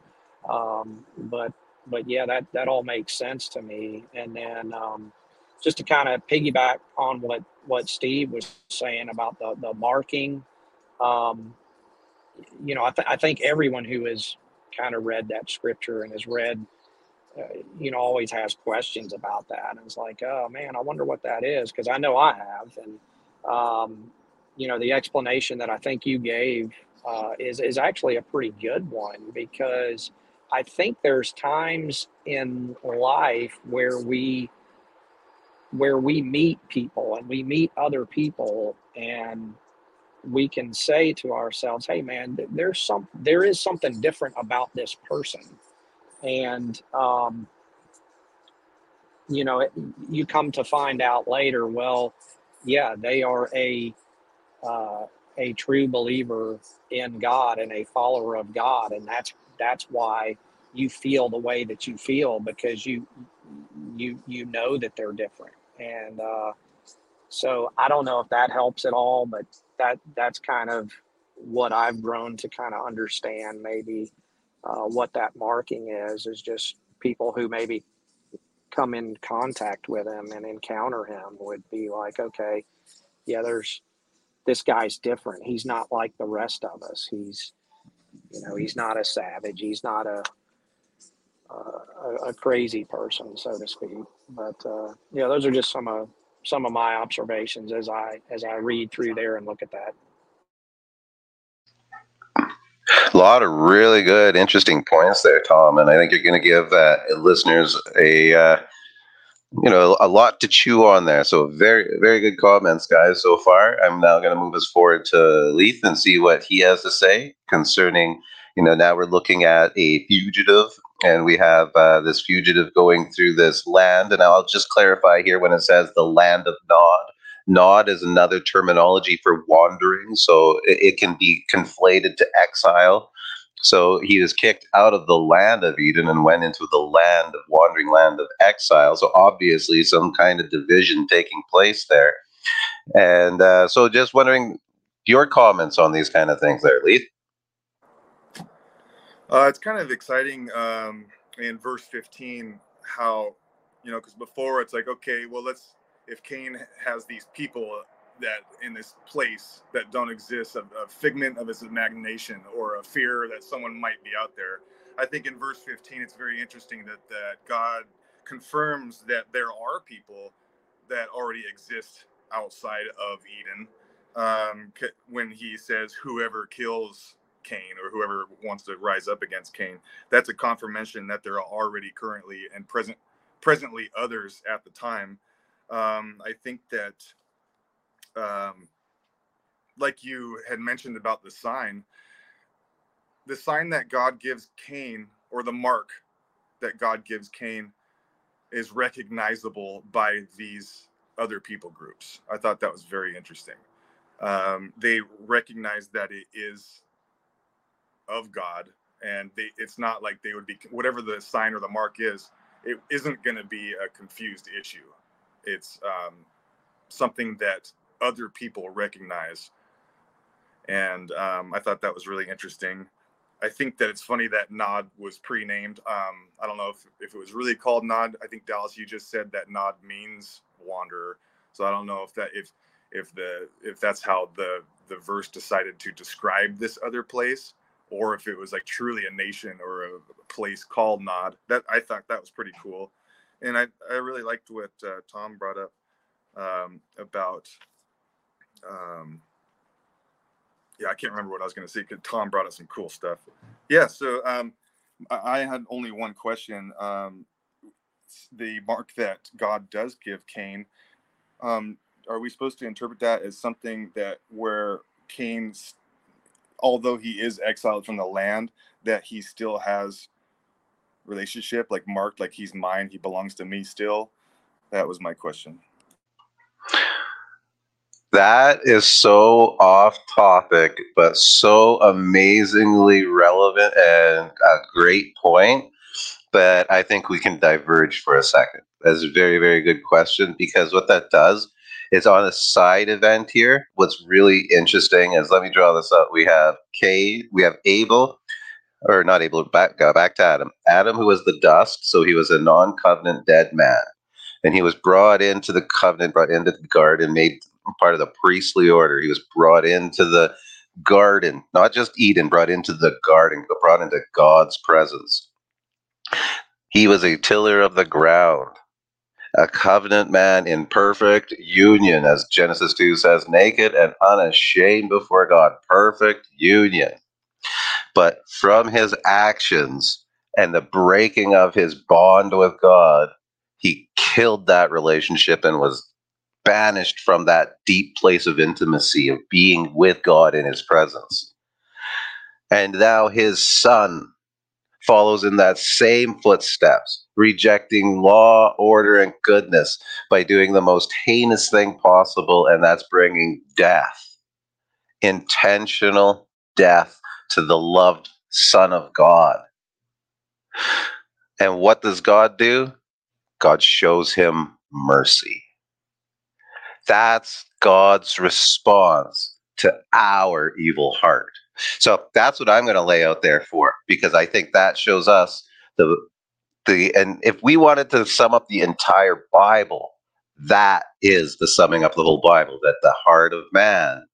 um, but but yeah, that that all makes sense to me. And then um, just to kind of piggyback on what what Steve was saying about the the marking, um, you know, I, th- I think everyone who has kind of read that scripture and has read, you know, always has questions about that. And it's like, oh man, I wonder what that is because I know I have. And um, you know, the explanation that I think you gave uh, is is actually a pretty good one because I think there's times in life where we where we meet people and we meet other people and we can say to ourselves hey man there's some there is something different about this person and um, you know it, you come to find out later well yeah they are a uh, a true believer in god and a follower of god and that's that's why you feel the way that you feel because you you you know that they're different. And uh, so i don't know if that helps at all but that that's kind of what i've grown to kind of understand maybe uh, what that marking is is just people who maybe come in contact with him and encounter him would be like okay yeah there's this guy's different he's not like the rest of us he's you know he's not a savage he's not a a, a, crazy person, so to speak. But uh, yeah, those are just some of some of my observations as I as I read through there and look at that. A lot of really good, interesting points there, Tom, and I think you're going to give uh, listeners a uh, you know a lot to chew on there. So very very good comments, guys, so far. I'm now going to move us forward to Leith and see what he has to say concerning. You know, now we're looking at a fugitive and we have uh, this fugitive going through this land. And I'll just clarify here when it says the land of Nod. Nod is another terminology for wandering, so it, it can be conflated to exile. So he was kicked out of the land of Eden and went into the land of wandering land of exile. So obviously, some kind of division taking place there. And uh, so, just wondering your comments on these kind of things there, Leith. Uh, it's kind of exciting um, in verse 15 how, you know, because before it's like, okay, well, let's, if Cain has these people that in this place that don't exist, a, a figment of his imagination or a fear that someone might be out there. I think in verse 15, it's very interesting that, that God confirms that there are people that already exist outside of Eden um, when he says, whoever kills Cain or whoever wants to rise up against Cain, that's a confirmation that there are already currently and present presently others at the time. Um, I think that um, like you had mentioned about the sign, the sign that God gives Cain, or the mark that God gives Cain, is recognizable by these other people groups. I thought that was very interesting. Um, they recognize that it is of God, and they, it's not like they would be whatever the sign or the mark is. It isn't going to be a confused issue. It's um, something that other people recognize. And um, I thought that was really interesting. I think that it's funny that Nod was pre-named. Um, I don't know if, if it was really called Nod. I think Dallas, you just said that Nod means wanderer. So I don't know if that if if the if that's how the the verse decided to describe this other place, or if it was like truly a nation or a place called Nod. That I thought that was pretty cool, and I I really liked what uh, Tom brought up um, about um, yeah, I can't remember what I was going to say because Tom brought up some cool stuff. Yeah, so um, I had only one question. Um, the mark that God does give Cain, um, are we supposed to interpret that as something that where Cain's, although he is exiled from the land, that he still has relationship, like marked, like he's mine, he belongs to me still? That was my question. That is so off topic, but so amazingly relevant and a great point that I think we can diverge for a second. That's a very, very good question because what that does is on a side event here. What's really interesting is let me draw this up. We have K, we have Abel, or not Abel, back, go back to Adam. Adam, who was the dust, so he was a non covenant dead man. And he was brought into the covenant, brought into the garden, made part of the priestly order. He was brought into the garden, not just Eden, brought into the garden, but brought into God's presence. He was a tiller of the ground, a covenant man in perfect union, as Genesis 2 says, naked and unashamed before God. Perfect union. But from his actions and the breaking of his bond with God, he killed that relationship and was banished from that deep place of intimacy of being with God in his presence. And now his son follows in that same footsteps, rejecting law, order, and goodness by doing the most heinous thing possible, and that's bringing death, intentional death to the loved Son of God. And what does God do? God shows him mercy. That's God's response to our evil heart. So that's what I'm going to lay out there for because I think that shows us the the and if we wanted to sum up the entire Bible, that is the summing up of the whole Bible that the heart of man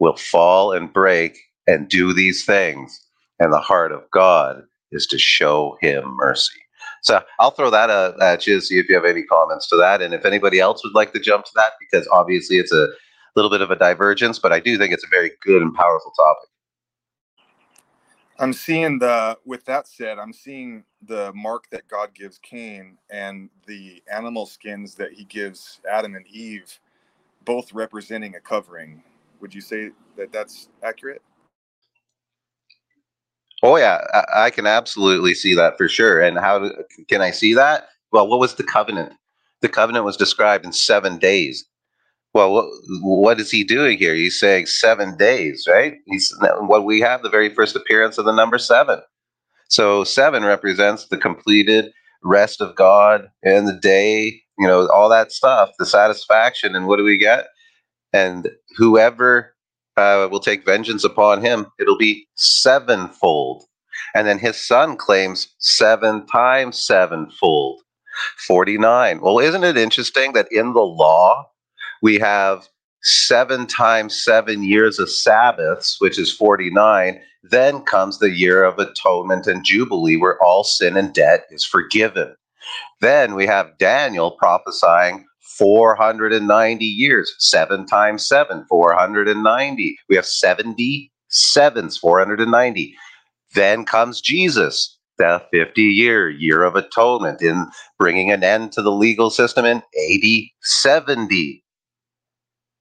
will fall and break and do these things and the heart of God is to show him mercy. So I'll throw that uh, at you, see if you have any comments to that, and if anybody else would like to jump to that, because obviously it's a little bit of a divergence, but I do think it's a very good and powerful topic. I'm seeing the. With that said, I'm seeing the mark that God gives Cain and the animal skins that He gives Adam and Eve, both representing a covering. Would you say that that's accurate? Oh yeah, I, I can absolutely see that for sure. And how do, can I see that? Well, what was the covenant? The covenant was described in seven days. Well, what, what is he doing here? He's saying seven days, right? He's what we have the very first appearance of the number seven. So seven represents the completed rest of God and the day, you know, all that stuff, the satisfaction. And what do we get? And whoever uh, will take vengeance upon him, it'll be sevenfold. And then his son claims seven times sevenfold, 49. Well, isn't it interesting that in the law, we have seven times seven years of Sabbaths, which is 49. Then comes the year of atonement and jubilee, where all sin and debt is forgiven. Then we have Daniel prophesying 490 years, seven times seven, 490. We have 70 sevens, 490. Then comes Jesus, the 50 year year of atonement, in bringing an end to the legal system in AD 70.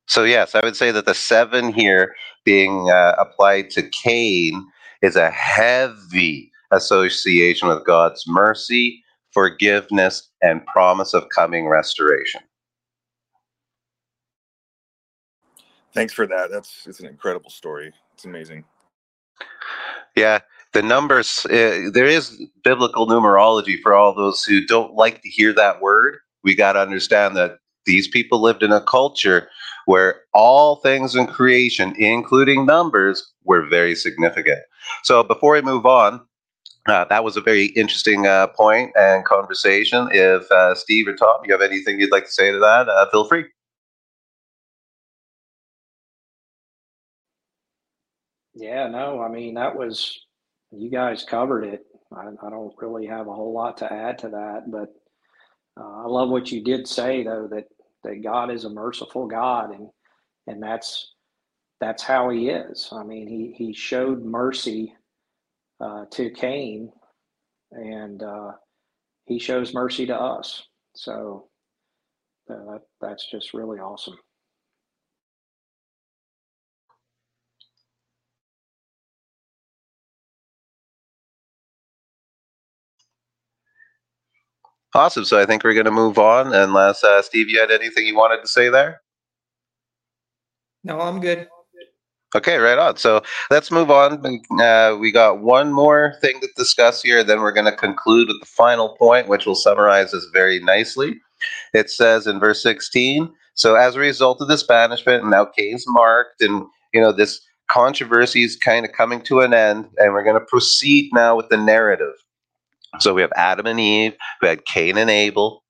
So, yes, I would say that the seven here being uh, applied to Cain is a heavy association with God's mercy, forgiveness, and promise of coming restoration. Thanks for that. That's it's an incredible story. It's amazing. Yeah, the numbers, uh, there is biblical numerology for all those who don't like to hear that word. We got to understand that these people lived in a culture where all things in creation, including numbers, were very significant. So before we move on, uh, that was a very interesting uh, point and conversation. If uh, Steve or Tom, you have anything you'd like to say to that, uh, feel free. Yeah, no, I mean, that was, you guys covered it. I, I don't really have a whole lot to add to that, but uh, I love what you did say, though, that that God is a merciful God, and and that's that's how He is. I mean, He He showed mercy uh, to Cain, and uh, He shows mercy to us. So uh, that that's just really awesome. Awesome. So I think we're going to move on. Unless uh, Steve, you had anything you wanted to say there? No, I'm good. Okay, right on. So let's move on. Uh, we got one more thing to discuss here. Then we're going to conclude with the final point, which will summarize this very nicely. It says in verse 16 So as a result of this banishment, now Cain's marked, and you know, this controversy is kind of coming to an end, and we're going to proceed now with the narrative. So we have Adam and Eve, we had Cain and Abel.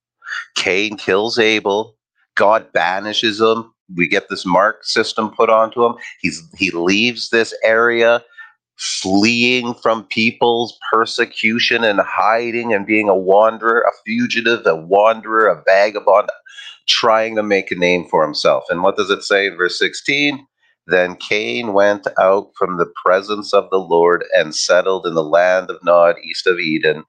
Cain kills Abel. God banishes him. We get this mark system put onto him. He's he leaves this area fleeing from people's persecution and hiding and being a wanderer, a fugitive, a wanderer, a vagabond, trying to make a name for himself. And what does it say in verse 16? Then Cain went out from the presence of the Lord and settled in the land of Nod, east of Eden.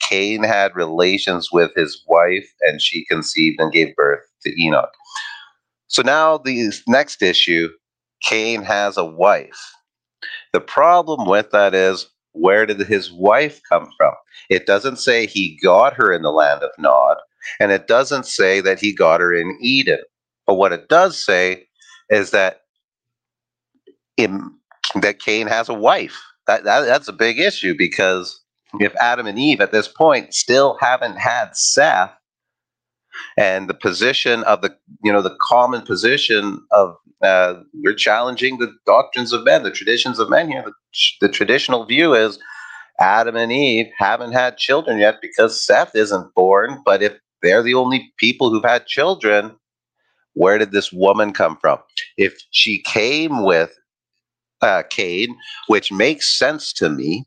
Cain had relations with his wife, and she conceived and gave birth to Enoch. So now, the next issue Cain has a wife. The problem with that is where did his wife come from? It doesn't say he got her in the land of Nod, and it doesn't say that he got her in Eden. But what it does say is that in, that Cain has a wife. That, that that's a big issue because if Adam and Eve at this point still haven't had Seth, and the position of the you know the common position of uh, we're challenging the doctrines of men, the traditions of men here. The, the traditional view is Adam and Eve haven't had children yet because Seth isn't born. But if they're the only people who've had children, where did this woman come from? If she came with uh, Cain, which makes sense to me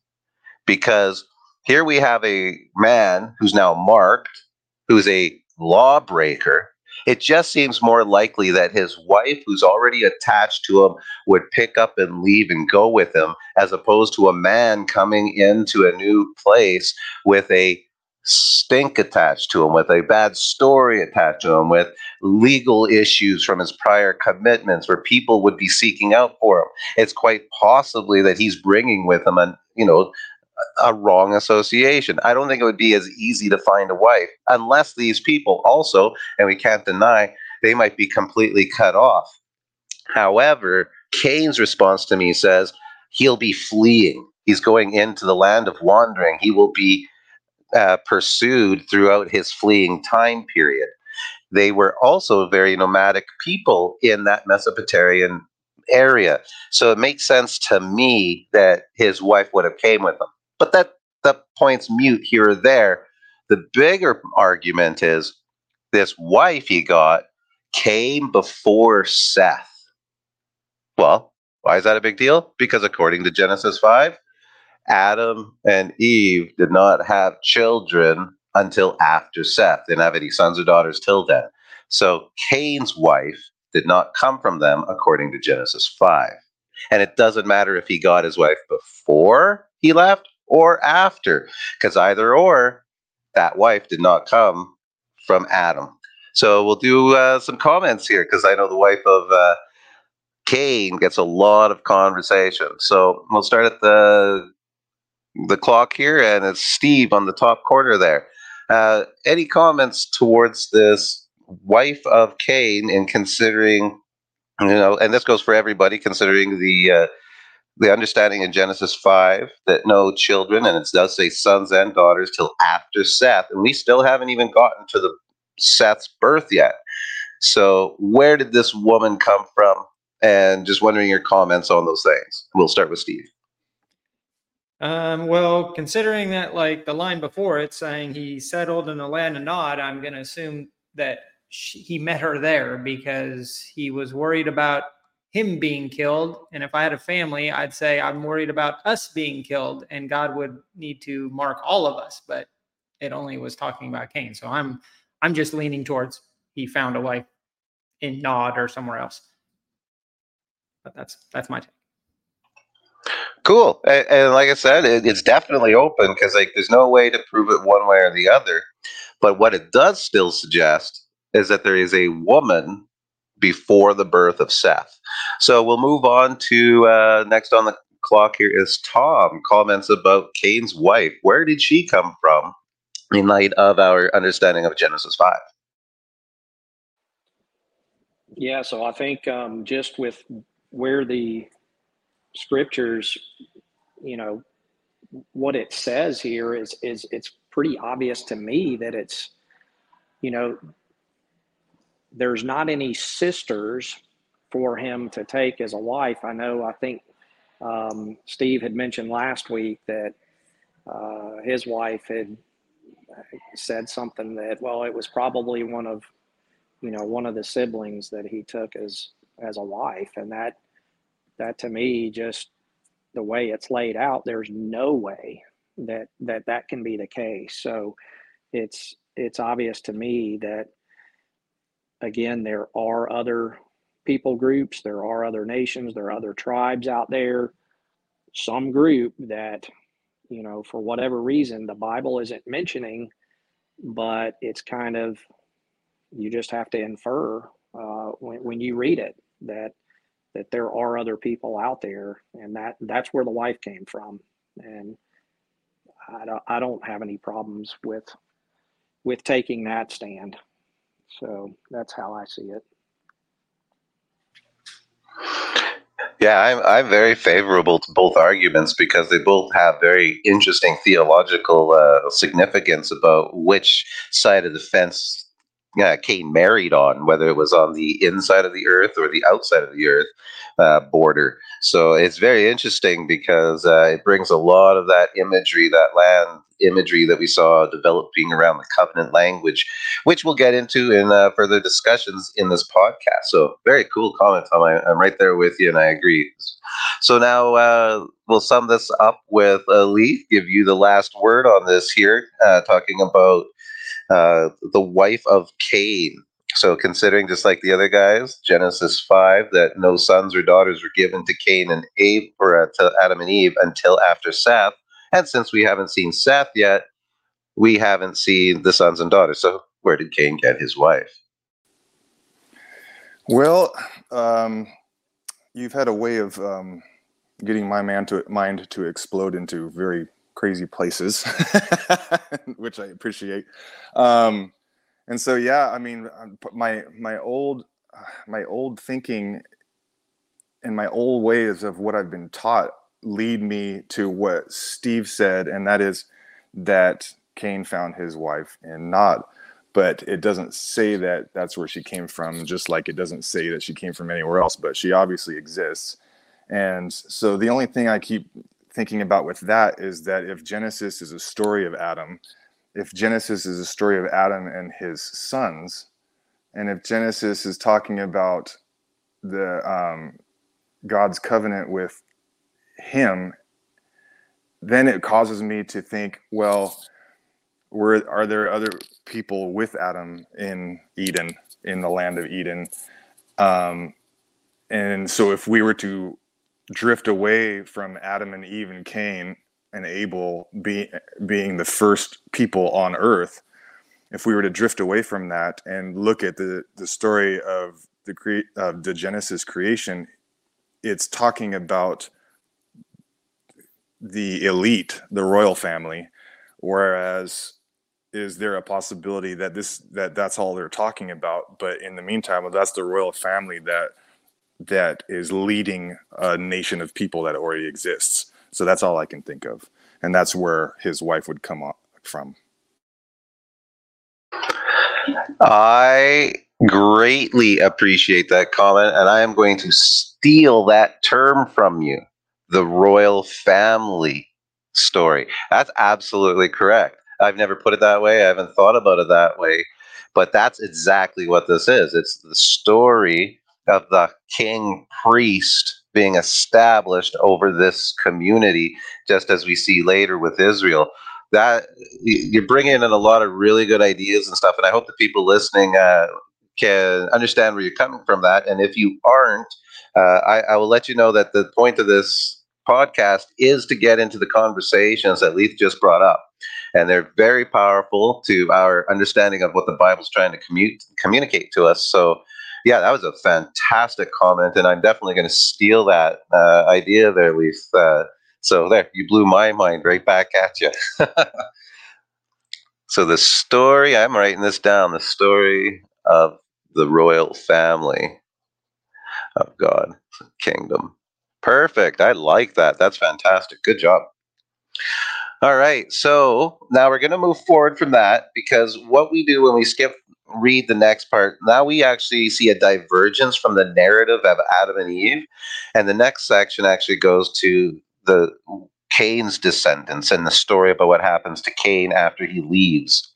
because here we have a man who's now marked, who's a lawbreaker. It just seems more likely that his wife, who's already attached to him, would pick up and leave and go with him, as opposed to a man coming into a new place with a stink attached to him, with a bad story attached to him, with legal issues from his prior commitments where people would be seeking out for him. It's quite possibly that he's bringing with him an, you know, a wrong association. I don't think it would be as easy to find a wife unless these people also, and we can't deny, they might be completely cut off. However, Cain's response to me says he'll be fleeing. He's going into the land of wandering. He will be uh, pursued throughout his fleeing time period. They were also very nomadic people in that Mesopotamian area. So it makes sense to me that his wife would have came with him. But that the point's mute here or there. The bigger argument is this wife he got came before Seth. Well, why is that a big deal? Because according to Genesis 5, Adam and Eve did not have children until after Seth. They didn't have any sons or daughters till then. So Cain's wife did not come from them according to Genesis 5. And it doesn't matter if he got his wife before he left or after, because either or, that wife did not come from Adam. So we'll do uh, some comments here, because I know the wife of uh, Cain gets a lot of conversation. So we'll start at the the clock here, and it's Steve on the top corner there. Uh, any comments towards this wife of Cain in considering, you know, and this goes for everybody, considering the uh, the understanding in Genesis five that no children, and it does say sons and daughters till after Seth, and we still haven't even gotten to the Seth's birth yet. So where did this woman come from? And just wondering your comments on those things. We'll start with Steve. Um, well, considering that, like the line before it saying he settled in the land of Nod, I'm going to assume that she, he met her there because he was worried about him being killed. And if I had a family, I'd say I'm worried about us being killed, and God would need to mark all of us. But it only was talking about Cain, so I'm I'm just leaning towards he found a wife in Nod or somewhere else. But that's that's my take. Cool, and, and like I said, it, it's definitely open because like there's no way to prove it one way or the other. But what it does still suggest is that there is a woman before the birth of Seth. So we'll move on to uh, next on the clock here is Tom comments about Cain's wife. Where did she come from in light of our understanding of Genesis 5? Yeah, so I think um, just with where the scriptures, you know, what it says here is is it's pretty obvious to me that it's, you know, there's not any sisters for him to take as a wife. I know, I think um, Steve had mentioned last week that uh, his wife had said something that, well, it was probably one of, you know, one of the siblings that he took as as a wife, and that that to me just the way it's laid out, there's no way that that that can be the case. So it's it's obvious to me that again, there are other people groups, there are other nations, there are other tribes out there, some group that, you know, for whatever reason, the Bible isn't mentioning, but it's kind of, you just have to infer uh, when, when you read it that that there are other people out there and that that's where the wife came from and I don't, I don't have any problems with with taking that stand so that's how I see it. Yeah, I'm I'm very favorable to both arguments because they both have very interesting theological uh, significance about which side of the fence uh, Cain married on, whether it was on the inside of the earth or the outside of the earth uh, border. So it's very interesting because uh, it brings a lot of that imagery, that land imagery that we saw developing around the covenant language, which we'll get into in uh, further discussions in this podcast. So very cool comment, Tom. I, am right there with you, and I agree. So now uh, we'll sum this up with uh, Leith, give you the last word on this here, uh, talking about uh, the wife of Cain. So, considering just like the other guys, Genesis 5, that no sons or daughters were given to Cain and Abe, or uh, to Adam and Eve until after Seth. And since we haven't seen Seth yet, we haven't seen the sons and daughters. So, where did Cain get his wife? Well, um, you've had a way of um, getting my man to mind to explode into very crazy places, which I appreciate. Um, and so yeah, I mean, um, my my old my old thinking and my old ways of what I've been taught lead me to what Steve said, and that is that Cain found his wife in Nod. But it doesn't say that that's where she came from, just like it doesn't say that she came from anywhere else, but she obviously exists. And so the only thing I keep thinking about with that is that if Genesis is a story of Adam, if Genesis is a story of Adam and his sons, and if Genesis is talking about the um, God's covenant with him, then it causes me to think, well, were are there other people with Adam in Eden, in the land of Eden? Um, and so if we were to drift away from Adam and Eve and Cain and Abel be, being the first people on earth, if we were to drift away from that and look at the, the story of the cre- of the Genesis creation, it's talking about the elite, the royal family, whereas is there a possibility that this that that's all they're talking about? But in the meantime well, that's the royal family that that is leading a nation of people that already exists so that's all i can think of and that's where his wife would come up from I greatly appreciate that comment, and I am going to steal that term from you the royal family story. That's absolutely correct. I've never put it that way, I haven't thought about it that way, but that's exactly what this is. It's the story of the king priest being established over this community, just as we see later with Israel. That you're bringing in a lot of really good ideas and stuff and i hope the people listening uh, can understand where you're coming from that. And if you aren't uh, I, I, will let you know that the point of this podcast is to get into the conversations that leith just brought up. And they're very powerful to our understanding of what the bible's trying to commute, communicate to us. So yeah that was a fantastic comment and i'm definitely going to steal that uh, idea there leith uh, so there, you blew my mind right back at you. so the story, I'm writing this down, the story of the royal family of God kingdom. Perfect. I like that. That's fantastic. Good job. All right. So now we're going to move forward from that because what we do when we skip read the next part, now we actually see a divergence from the narrative of Adam and Eve. And the next section actually goes to the Cain's descendants and the story about what happens to Cain after he leaves.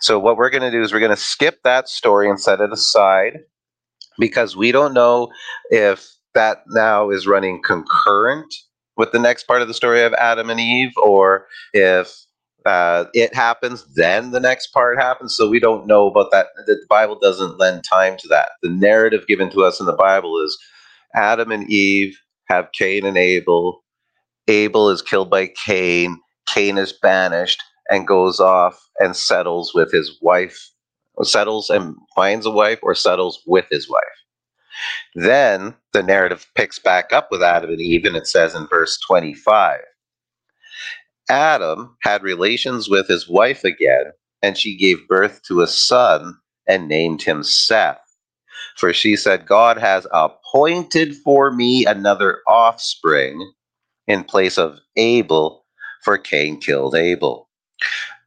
So what we're going to do is we're going to skip that story and set it aside because we don't know if that now is running concurrent with the next part of the story of Adam and Eve or if uh, it happens, then the next part happens. So we don't know about that. The Bible doesn't lend time to that. The narrative given to us in the Bible is Adam and Eve have Cain and Abel. Abel is killed by Cain. Cain is banished and goes off and settles with his wife, settles and finds a wife or settles with his wife. Then the narrative picks back up with Adam and Eve, and it says in verse 25 Adam had relations with his wife again, and she gave birth to a son and named him Seth. For she said, God has appointed for me another offspring in place of Abel, for Cain killed Abel.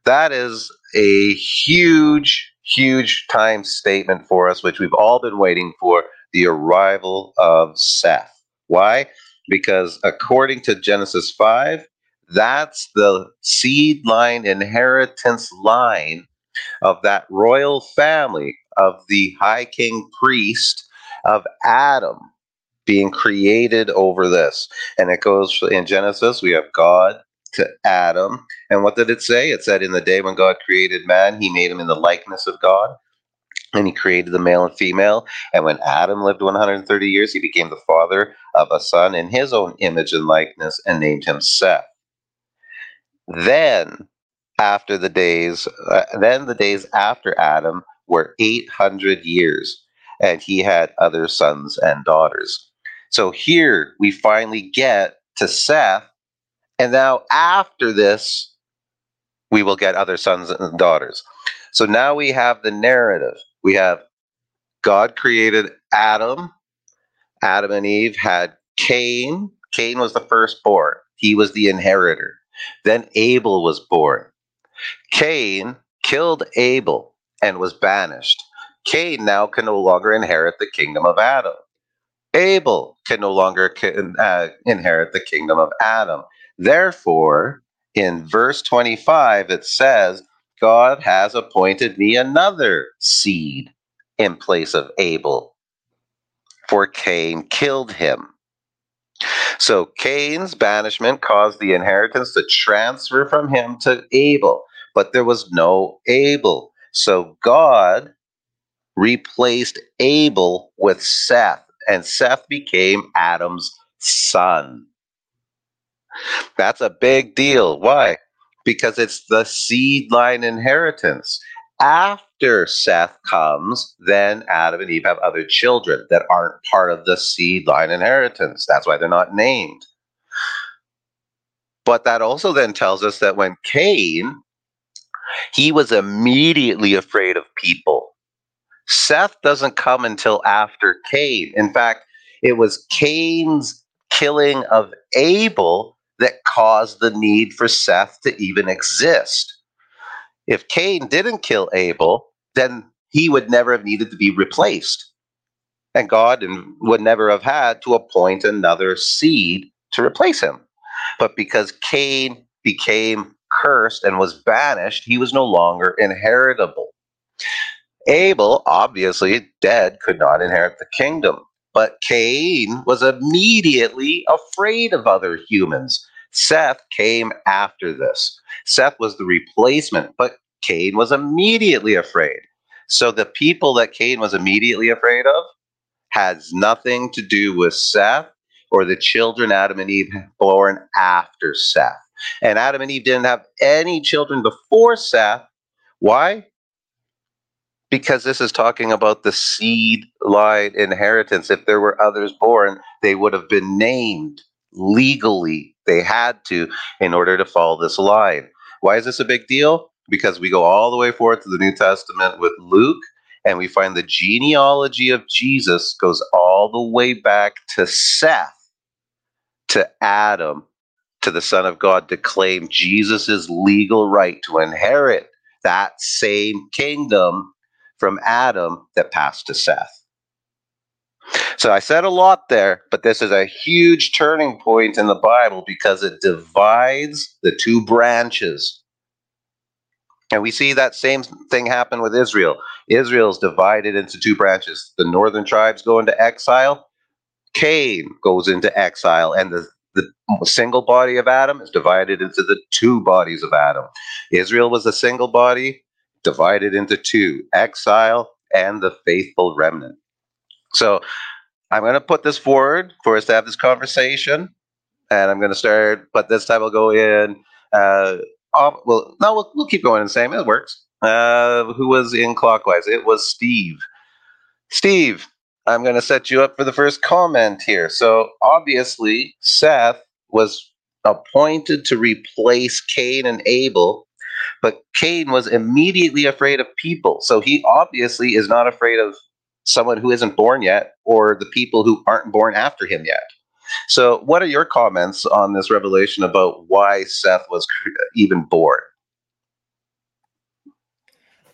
That is a huge, huge time statement for us, which we've all been waiting for the arrival of Seth. Why? Because according to Genesis 5, that's the seed line inheritance line of that royal family of the high king priest of Adam being created over this. And it goes in Genesis, we have God to Adam. And what did it say? It said, In the day when God created man, he made him in the likeness of God. And he created the male and female. And when Adam lived 130 years, he became the father of a son in his own image and likeness and named him Seth. Then, after the days, uh, then the days after Adam were 800 years, and he had other sons and daughters. So here we finally get to Seth. And now after this, we will get other sons and daughters. So now we have the narrative. We have God created Adam. Adam and Eve had Cain. Cain was the firstborn, he was the inheritor. Then Abel was born. Cain killed Abel and was banished. Cain now can no longer inherit the kingdom of Adam. Abel can no longer can, uh, inherit the kingdom of Adam. Therefore, in verse 25, it says, God has appointed me another seed in place of Abel, for Cain killed him. So Cain's banishment caused the inheritance to transfer from him to Abel, but there was no Abel. So God replaced Abel with Seth, and Seth became Adam's son. That's a big deal. Why? Because it's the seed line inheritance. After Seth comes, then Adam and Eve have other children that aren't part of the seed line inheritance. That's why they're not named. But that also then tells us that when Cain, he was immediately afraid of people. Seth doesn't come until after Cain. In fact, it was Cain's killing of Abel that caused the need for Seth to even exist. If Cain didn't kill Abel, then he would never have needed to be replaced. And God would never have had to appoint another seed to replace him. But because Cain became cursed and was banished, he was no longer inheritable. Abel, obviously dead, could not inherit the kingdom. But Cain was immediately afraid of other humans. Seth came after this. Seth was the replacement, but Cain was immediately afraid. So the people that Cain was immediately afraid of has nothing to do with Seth or the children Adam and Eve born after Seth. And Adam and Eve didn't have any children before Seth. Why? Because this is talking about the seed line inheritance. If there were others born, they would have been named legally. They had to in order to follow this line. Why is this a big deal? Because we go all the way forward to the New Testament with Luke, and we find the genealogy of Jesus goes all the way back to Seth, to Adam, to the Son of God to claim Jesus' legal right to inherit that same kingdom from Adam that passed to Seth. So I said a lot there, but this is a huge turning point in the Bible because it divides the two branches. And we see that same thing happen with Israel. Israel's divided into two branches. The northern tribes go into exile. Cain goes into exile, and the the single body of Adam is divided into the two bodies of Adam. Israel was a single body divided into two exile and the faithful remnant. So I'm going to put this forward for us to have this conversation. And I'm going to start, but this time I'll go in. Uh, off, well, no, we'll, we'll keep going the same. It works. Uh, who was in clockwise? It was Steve. Steve, I'm going to set you up for the first comment here. So obviously, Seth was appointed to replace Cain and Abel, but Cain was immediately afraid of people. So he obviously is not afraid of someone who isn't born yet or the people who aren't born after him yet. So, what are your comments on this revelation about why Seth was even born?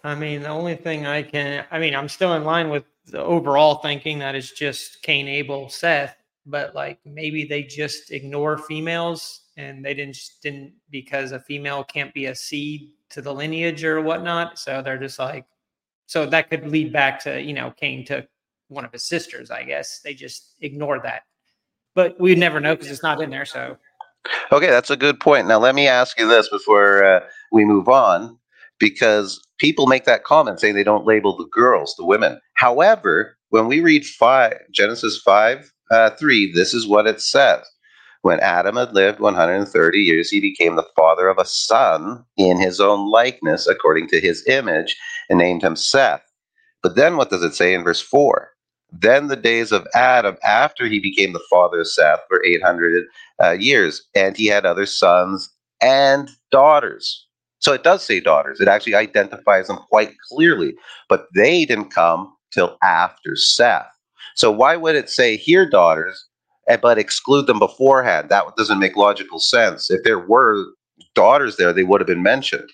I mean, the only thing I can, I mean, I'm still in line with the overall thinking that it's just Cain, Abel, Seth, but like maybe they just ignore females and they didn't didn't because a female can't be a seed to the lineage or whatnot. So they're just like, so that could lead back to you know Cain took one of his sisters. I guess they just ignore that, but we never know because it's not in there. So. Okay, that's a good point. Now let me ask you this before uh, we move on, because people make that comment saying they don't label the girls, the women. However, when we read five, Genesis 5 uh, 3, this is what it says. When Adam had lived 130 years, he became the father of a son in his own likeness, according to his image, and named him Seth. But then what does it say in verse 4? Then the days of Adam, after he became the father of Seth, were 800 uh, years, and he had other sons and daughters. So it does say daughters. It actually identifies them quite clearly. But they didn't come till after Seth. So why would it say here daughters, eh, but exclude them beforehand? That doesn't make logical sense. If there were daughters there, they would have been mentioned.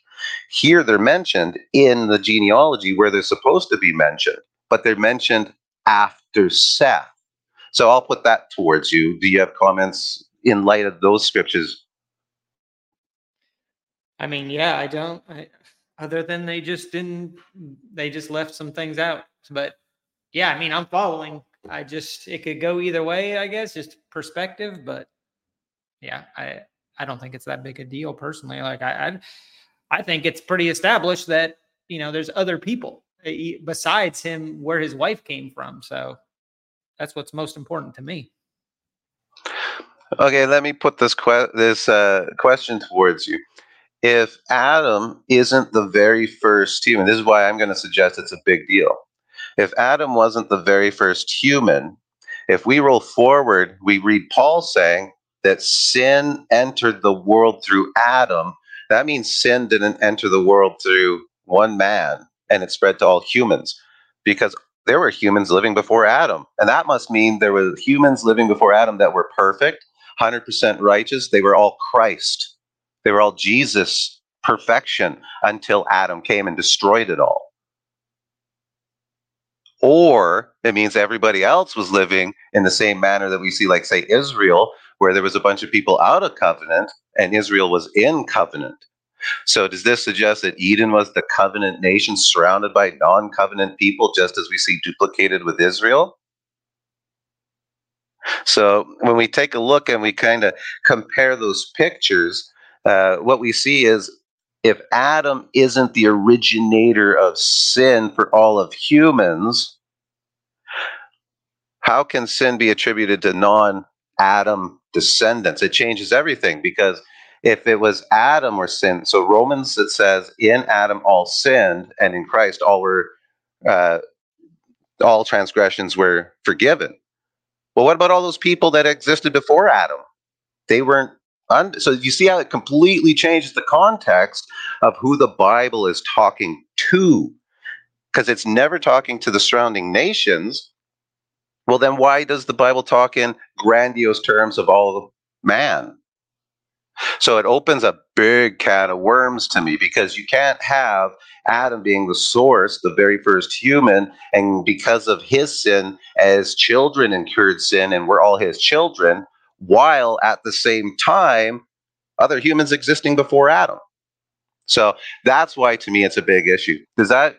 Here they're mentioned in the genealogy where they're supposed to be mentioned, but they're mentioned after Seth. So I'll put that towards you. Do you have comments in light of those scriptures? I mean, yeah, I don't. I, other than they just didn't, they just left some things out. But yeah, I mean, I'm following. I just it could go either way, I guess, just perspective. But yeah, I I don't think it's that big a deal personally. Like I I, I think it's pretty established that you know there's other people besides him where his wife came from. So that's what's most important to me. Okay, let me put this que- this uh, question towards you. If Adam isn't the very first human, this is why I'm going to suggest it's a big deal. If Adam wasn't the very first human, if we roll forward, we read Paul saying that sin entered the world through Adam. That means sin didn't enter the world through one man and it spread to all humans because there were humans living before Adam. And that must mean there were humans living before Adam that were perfect, 100% righteous. They were all Christ. They were all Jesus' perfection until Adam came and destroyed it all. Or it means everybody else was living in the same manner that we see, like, say, Israel, where there was a bunch of people out of covenant and Israel was in covenant. So does this suggest that Eden was the covenant nation surrounded by non-covenant people, just as we see duplicated with Israel? So when we take a look and we kind of compare those pictures, uh, what we see is if Adam isn't the originator of sin for all of humans, how can sin be attributed to non Adam descendants? It changes everything because if it was Adam or sin, so Romans it says, in Adam all sinned, and in Christ all were uh, all transgressions were forgiven. Well, what about all those people that existed before Adam? They weren't. So you see how it completely changes the context of who the Bible is talking to, because it's never talking to the surrounding nations. Well, then why does the Bible talk in grandiose terms of all man? So it opens a big can of worms to me because you can't have Adam being the source, the very first human, and because of his sin, as children incurred sin, and we're all his children, while at the same time, other humans existing before Adam. So that's why to me it's a big issue. Does that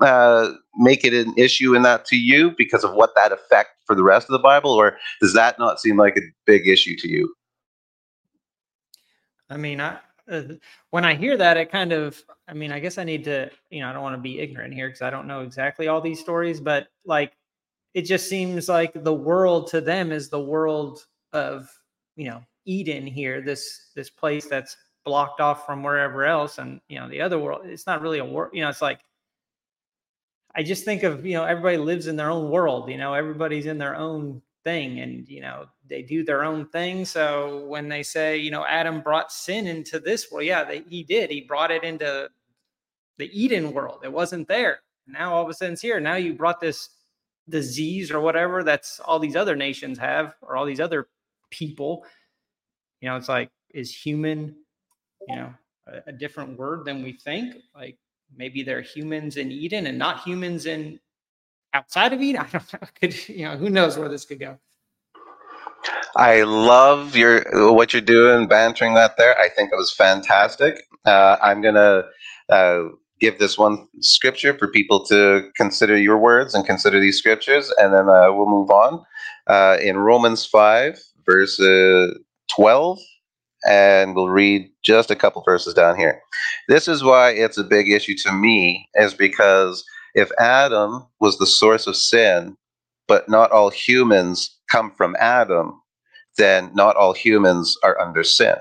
uh, make it an issue in that to you because of what that effect for the rest of the Bible, or does that not seem like a big issue to you? I mean, I uh, when I hear that, it kind of, I mean, I guess I need to, you know, I don't want to be ignorant here because I don't know exactly all these stories, but like, it just seems like the world to them is the world of, you know, Eden here, this this place that's blocked off from wherever else, and you know, the other world. It's not really a world, you know. It's like I just think of, you know, everybody lives in their own world. You know, everybody's in their own thing and you know they do their own thing. So when they say you know adam brought sin into this world yeah they, he did. He brought it into the eden world. It wasn't there. Now all of a sudden it's here. Now you brought this disease or whatever that's all these other nations have or all these other people. You know it's like is human you know a, a different word than we think? Like maybe they're humans in eden and not humans in outside of Eden. I don't know. Could you know? Who knows where this could go? I love your what you're doing, bantering that there. I think it was fantastic. Uh, I'm gonna uh, give this one scripture for people to consider your words and consider these scriptures, and then uh, we'll move on. Uh, in Romans five, verse twelve, and we'll read just a couple verses down here. This is why it's a big issue to me, is because if Adam was the source of sin, but not all humans come from Adam, then not all humans are under sin.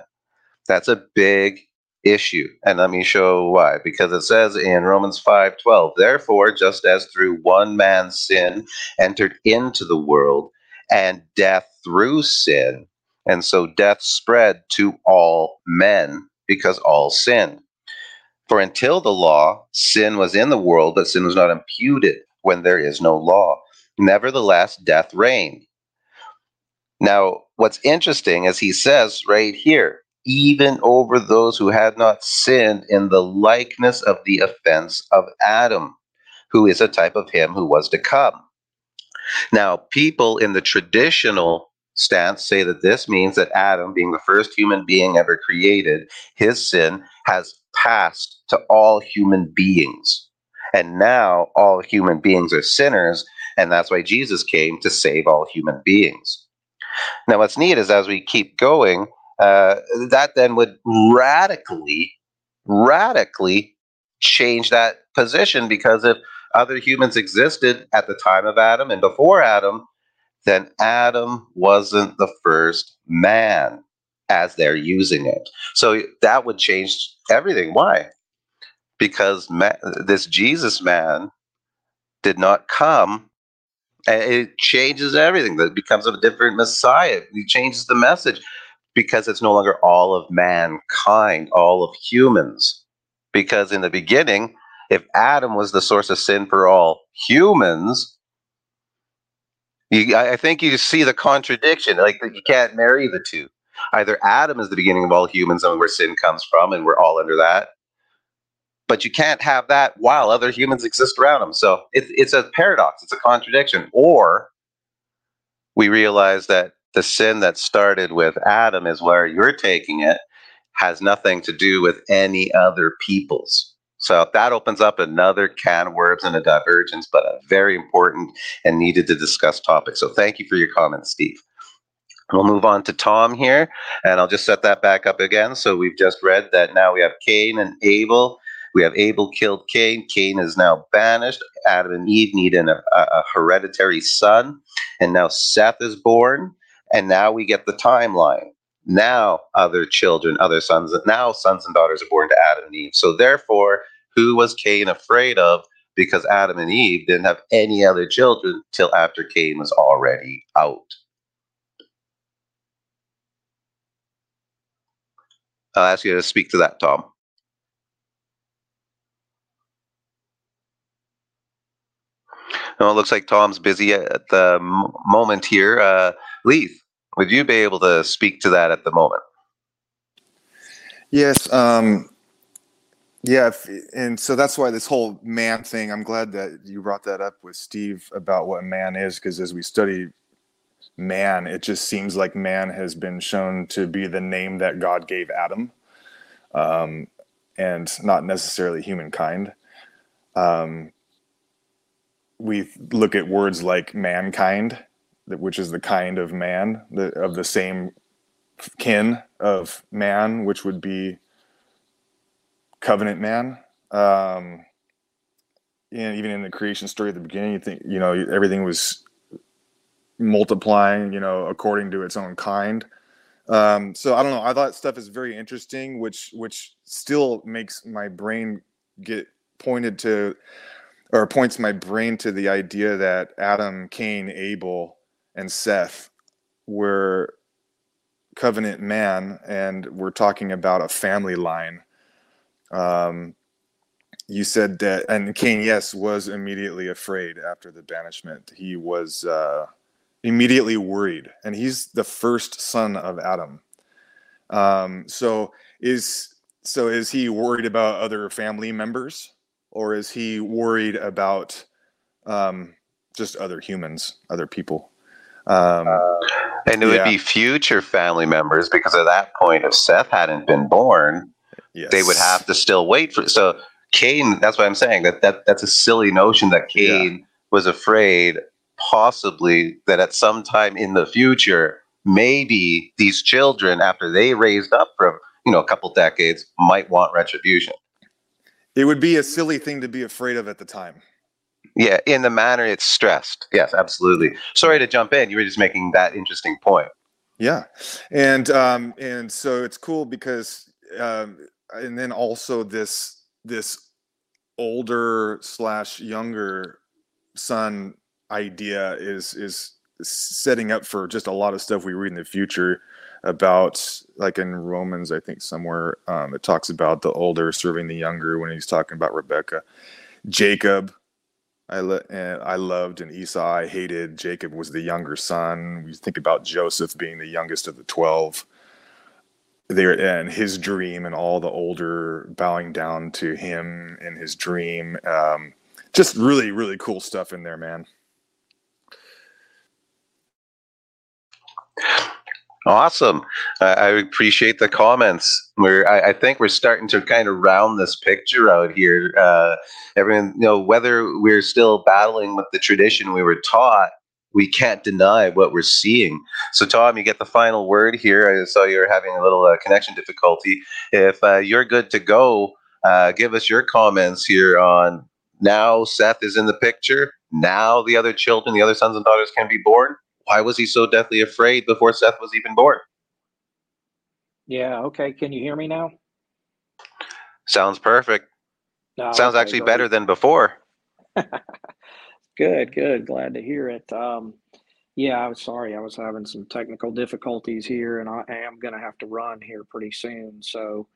That's a big issue. And let me show why. Because it says in Romans 5:12, therefore, just as through one man's sin entered into the world, and death through sin, and so death spread to all men because all sinned. For until the law, sin was in the world, but sin was not imputed when there is no law. Nevertheless, death reigned. Now, what's interesting is he says right here, even over those who had not sinned in the likeness of the offense of Adam, who is a type of him who was to come. Now, people in the traditional stance say that this means that Adam, being the first human being ever created, his sin has passed to all human beings. And now all human beings are sinners, and that's why Jesus came to save all human beings. Now, what's neat is as we keep going, uh, that then would radically, radically change that position because if other humans existed at the time of Adam and before Adam, then Adam wasn't the first man as they're using it. So that would change everything. Why? Because this Jesus man did not come. And it changes everything. That becomes a different Messiah. He changes the message because it's no longer all of mankind, all of humans. Because in the beginning, if Adam was the source of sin for all humans, you, I think you see the contradiction. Like you can't marry the two. Either Adam is the beginning of all humans and where sin comes from, and we're all under that. But you can't have that while other humans exist around them. So it, it's a paradox. It's a contradiction. Or we realize that the sin that started with Adam is where you're taking it has nothing to do with any other peoples. So that opens up another can of worms and a divergence, but a very important and needed to discuss topic. So thank you for your comments, Steve. We'll move on to Tom here, and I'll just set that back up again. So we've just read that now we have Cain and Abel. We have Abel killed Cain. Cain is now banished. Adam and Eve need an, a, a hereditary son, and now Seth is born. And now we get the timeline. Now other children, other sons, now sons and daughters are born to Adam and Eve. So therefore, who was Cain afraid of? Because Adam and Eve didn't have any other children till after Cain was already out. I'll ask you to speak to that, Tom. Well, it looks like Tom's busy at the moment here. Uh, Leith, would you be able to speak to that at the moment? Yes. Um, yeah, if, and so that's why this whole man thing. I'm glad that you brought that up with Steve about what man is, because as we study man, it just seems like man has been shown to be the name that God gave Adam, um, and not necessarily humankind. Um, we look at words like mankind, which is the kind of man, the, of the same kin of man, which would be covenant man. Um, and even in the creation story at the beginning, you think you know everything was multiplying, you know, according to its own kind. Um, so I don't know. I thought stuff is very interesting, which which still makes my brain get pointed to, or points my brain to the idea that Adam, Cain, Abel, and Seth were covenant man, and we're talking about a family line um, you said that, and Cain, yes, was immediately afraid after the banishment. He was uh, immediately worried, and he's the first son of Adam. Um, so is so is he worried about other family members, or is he worried about um, just other humans, other people? Um, and it yeah. would be future family members because at that point, if Seth hadn't been born, yes. they would have to still wait for. So Cain, that's what I'm saying. That that that's a silly notion that Cain yeah. was afraid, possibly that at some time in the future, maybe these children, after they raised up for you know a couple decades, might want retribution. It would be a silly thing to be afraid of at the time. Yeah, in the manner it's stressed. Yes, absolutely. Sorry to jump in. You were just making that interesting point. Yeah, and um, and so it's cool because um, and then also this this older slash younger son idea is is setting up for just a lot of stuff we read in the future about like in romans i think somewhere um, it talks about the older serving the younger when he's talking about rebecca jacob I, lo- I loved and Esau I hated. Jacob was the younger son. We think about Joseph being the youngest of the 12 there and his dream and all the older bowing down to him in his dream um, just really really cool stuff in there man Awesome. Uh, I appreciate the comments. We're, I, I, think we're starting to kind of round this picture out here. Uh, everyone, you know, whether we're still battling with the tradition we were taught, we can't deny what we're seeing. So, Tom, you get the final word here. I saw you're having a little uh, connection difficulty. If uh, you're good to go, uh, give us your comments here on now Seth is in the picture. Now the other children, the other sons and daughters can be born why was he so deathly afraid before Seth was even born? Yeah, okay. Can you hear me now? Sounds perfect. No, Sounds okay, actually better than before. good, good. Glad to hear it. Um, yeah, I was sorry. I was having some technical difficulties here, and I am going to have to run here pretty soon. So,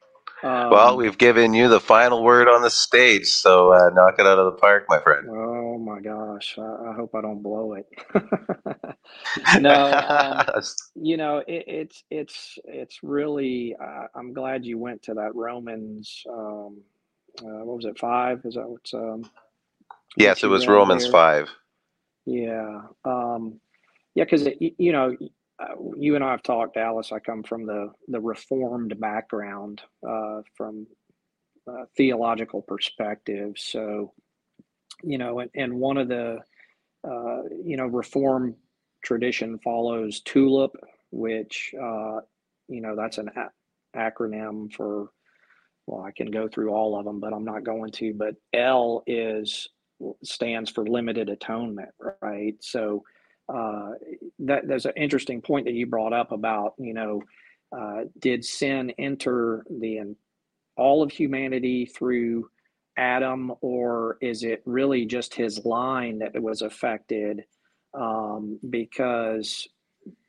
um, well, we've given you the final word on the stage, so uh, knock it out of the park, my friend. Oh my gosh, I, I hope I don't blow it. no, um, you know it, it's it's it's really. Uh, I'm glad you went to that Romans. Um, uh, what was it? Five? Is that what's? Yes, it was Romans there? five. Yeah, um, yeah, because you know uh, you and I have talked, Dallas. I come from the the Reformed background, uh, from a theological perspective. So, you know, and, and one of the, uh, you know, Reform tradition follows TULIP, which, uh, you know, that's an a- acronym for. Well, I can go through all of them, but I'm not going to. But L is stands for limited atonement, right? So uh, that there's an interesting point that you brought up about you know uh, did sin enter the all of humanity through Adam, or is it really just his line that was affected? Um, because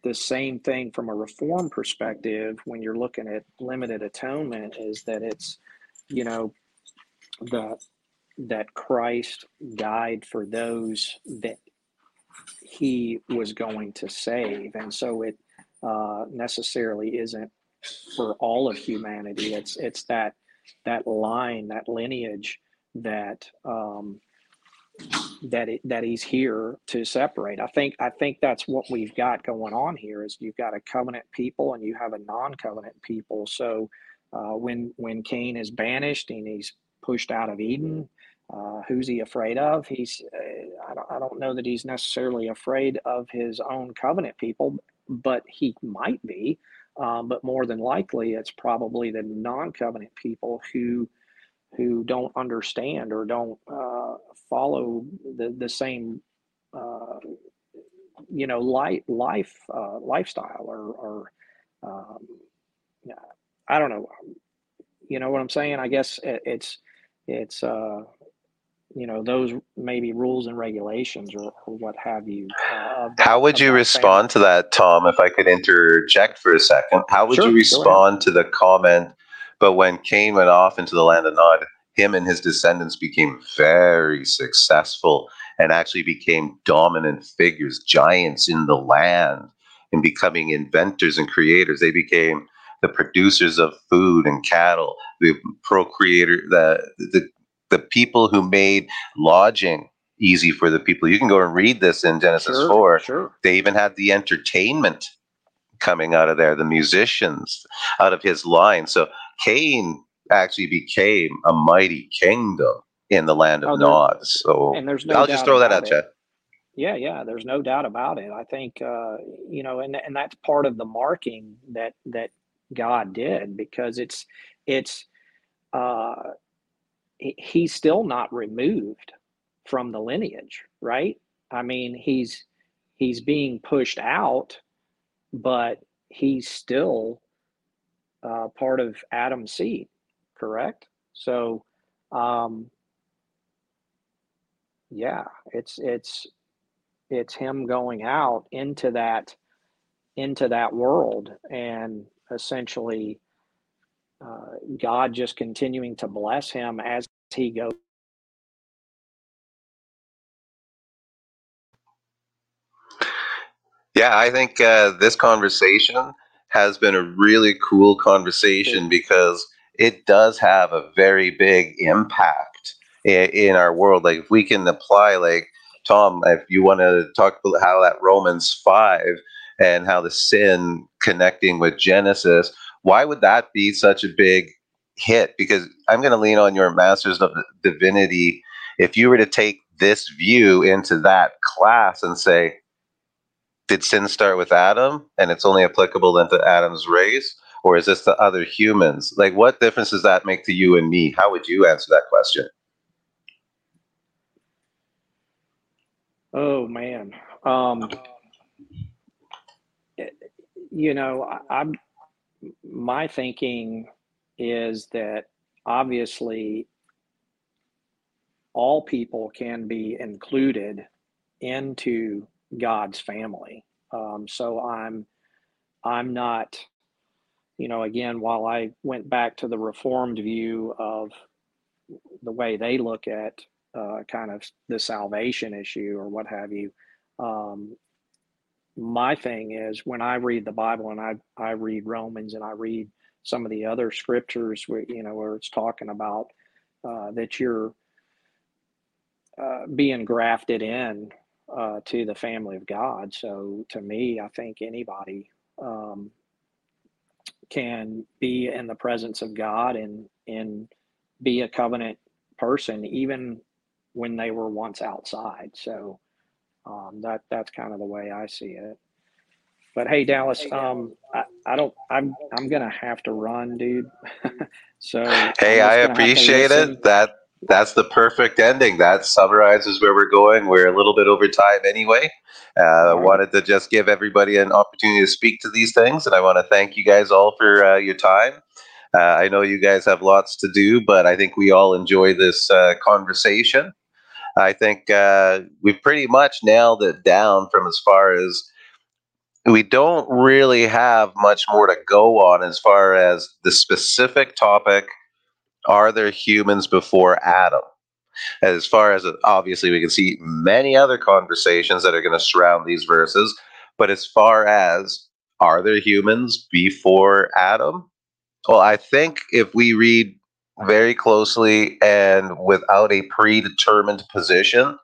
the same thing from a reform perspective, when you're looking at limited atonement, is that it's you know the that Christ died for those that he was going to save. And so it uh, necessarily isn't for all of humanity. It's it's that that line, that lineage that um, that it, that he's here to separate. I think I think that's what we've got going on here. Is you've got a covenant people and you have a non-covenant people. So uh, when when Cain is banished and he's pushed out of Eden, uh, who's he afraid of? He's uh, I, don't, I don't know that he's necessarily afraid of his own covenant people, but he might be. Um, but more than likely, it's probably the non-covenant people who who don't understand or don't uh, follow the the same uh, you know life life uh, lifestyle or or um, I don't know. You know what I'm saying? I guess it, it's it's uh, you know those maybe rules and regulations or, or what have you. Uh, How would you respond family. to that, Tom? If I could interject for a second, how would sure, you respond to the comment? But when Cain went off into the land of Nod, him and his descendants became very successful and actually became dominant figures, giants in the land, and becoming inventors and creators. They became the producers of food and cattle, the procreator, the the the people who made lodging easy for the people. You can go and read this in Genesis sure, 4. Sure. They even had the entertainment coming out of there, the musicians out of his line. So Cain actually became a mighty kingdom in the land of oh, Nod. So and there's no I'll just throw that at you. Yeah, yeah, there's no doubt about it. I think uh, you know, and and that's part of the marking that that God did because it's it's uh he's still not removed from the lineage, right? I mean, he's he's being pushed out, but he's still uh, part of Adam's seed, correct? So, um, yeah, it's it's it's him going out into that into that world and essentially uh, God just continuing to bless him as Yeah, I think uh, this conversation has been a really cool conversation because it does have a very big impact in, in our world. Like, if we can apply, like, Tom, if you want to talk about how that Romans 5 and how the sin connecting with Genesis, why would that be such a big hit? Because I'm going to lean on your Masters of Divinity. If you were to take this view into that class and say, did sin start with Adam and it's only applicable then to Adam's race? Or is this to other humans? Like, what difference does that make to you and me? How would you answer that question? Oh, man. Um, you know, I, I'm my thinking is that obviously all people can be included into God's family. Um, so I'm I'm not, you know, again, while I went back to the reformed view of the way they look at uh, kind of the salvation issue or what have you, um, my thing is when I read the Bible and I I read Romans and I read some of the other scriptures where you know where it's talking about uh, that you're uh, being grafted in uh, to the family of God. So to me, I think anybody um, can be in the presence of God and and be a covenant person, even when they were once outside. So um, that that's kind of the way I see it. But hey, Dallas, um, I, I don't. I'm I'm gonna have to run, dude. so hey, I appreciate it. That that's the perfect ending. That summarizes where we're going. We're a little bit over time anyway. Uh, I wanted to just give everybody an opportunity to speak to these things, and I want to thank you guys all for uh, your time. Uh, I know you guys have lots to do, but I think we all enjoy this uh, conversation. I think uh, we've pretty much nailed it down from as far as we don't really have much more to go on as far as the specific topic are there humans before Adam? As far as obviously, we can see many other conversations that are going to surround these verses, but as far as are there humans before Adam? Well, I think if we read very closely and without a predetermined position,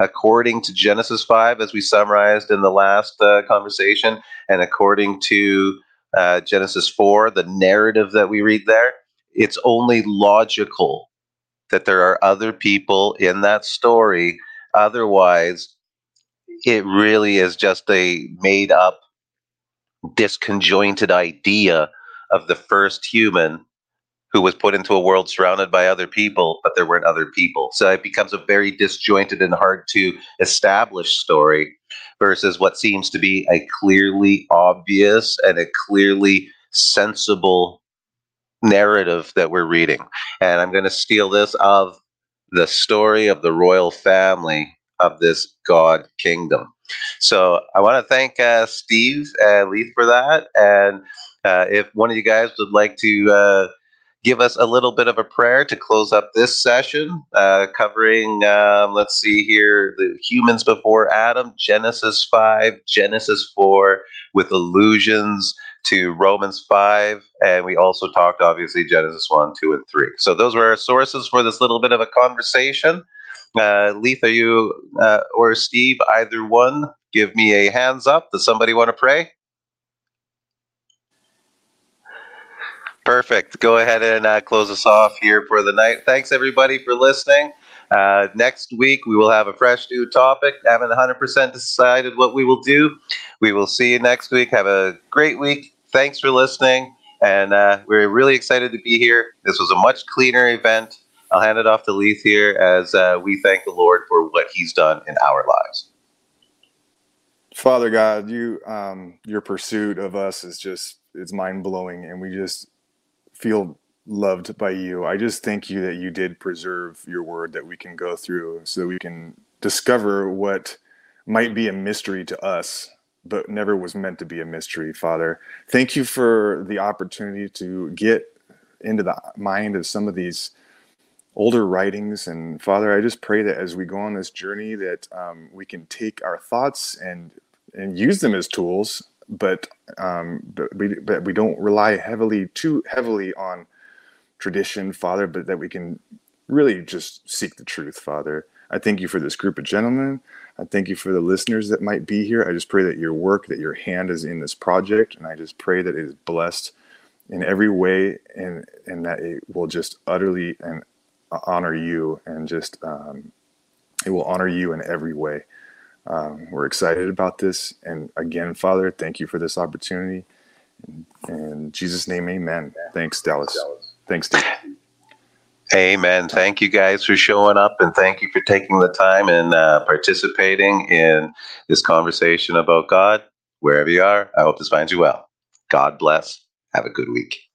according to Genesis 5, as we summarized in the last uh, conversation, and according to uh, Genesis 4, the narrative that we read there, it's only logical that there are other people in that story. Otherwise, it really is just a made up, disconjointed idea of the first human who was put into a world surrounded by other people, but there weren't other people. So it becomes a very disjointed and hard to establish story versus what seems to be a clearly obvious and a clearly sensible narrative that we're reading. And I'm going to steal this of the story of the royal family of this God kingdom. So I want to thank uh, Steve and Leith for that. And uh, if one of you guys would like to uh, give us a little bit of a prayer to close up this session, uh, covering, um, let's see here, the humans before Adam, Genesis 5, Genesis 4, with allusions to Romans 5, and we also talked, obviously, Genesis 1, 2, and 3. So those were our sources for this little bit of a conversation. Uh, Leith, are you uh, or Steve, either one, give me a hands up. Does somebody want to pray? Perfect. Go ahead and uh, close us off here for the night. Thanks, everybody, for listening. Uh, next week, we will have a fresh new topic. I haven't 100% decided what we will do. We will see you next week. Have a great week. Thanks for listening. And uh, we're really excited to be here. This was a much cleaner event. I'll hand it off to Leith here as uh, we thank the Lord for what He's done in our lives. Father God, you um, your pursuit of us is just it's mind blowing, and we just feel loved by you. I just thank you that you did preserve your word that we can go through, so that we can discover what might be a mystery to us, but never was meant to be a mystery, Father. Thank you for the opportunity to get into the mind of some of these older writings. And Father, I just pray that as we go on this journey, that um, we can take our thoughts and and use them as tools, but um, but we but we don't rely heavily too heavily on tradition, Father, but that we can really just seek the truth, Father. I thank you for this group of gentlemen. I thank you for the listeners that might be here. I just pray that your work, that your hand is in this project, and I just pray that it is blessed in every way, and and that it will just utterly and honor you, and just um, it will honor you in every way. Um, we're excited about this, and again, Father, thank you for this opportunity. In, Jesus' name, Amen. Thanks, Dallas. Thanks, Dave. Amen. Thank you guys for showing up and thank you for taking the time and uh, participating in this conversation about God. Wherever you are, I hope this finds you well. God bless. Have a good week.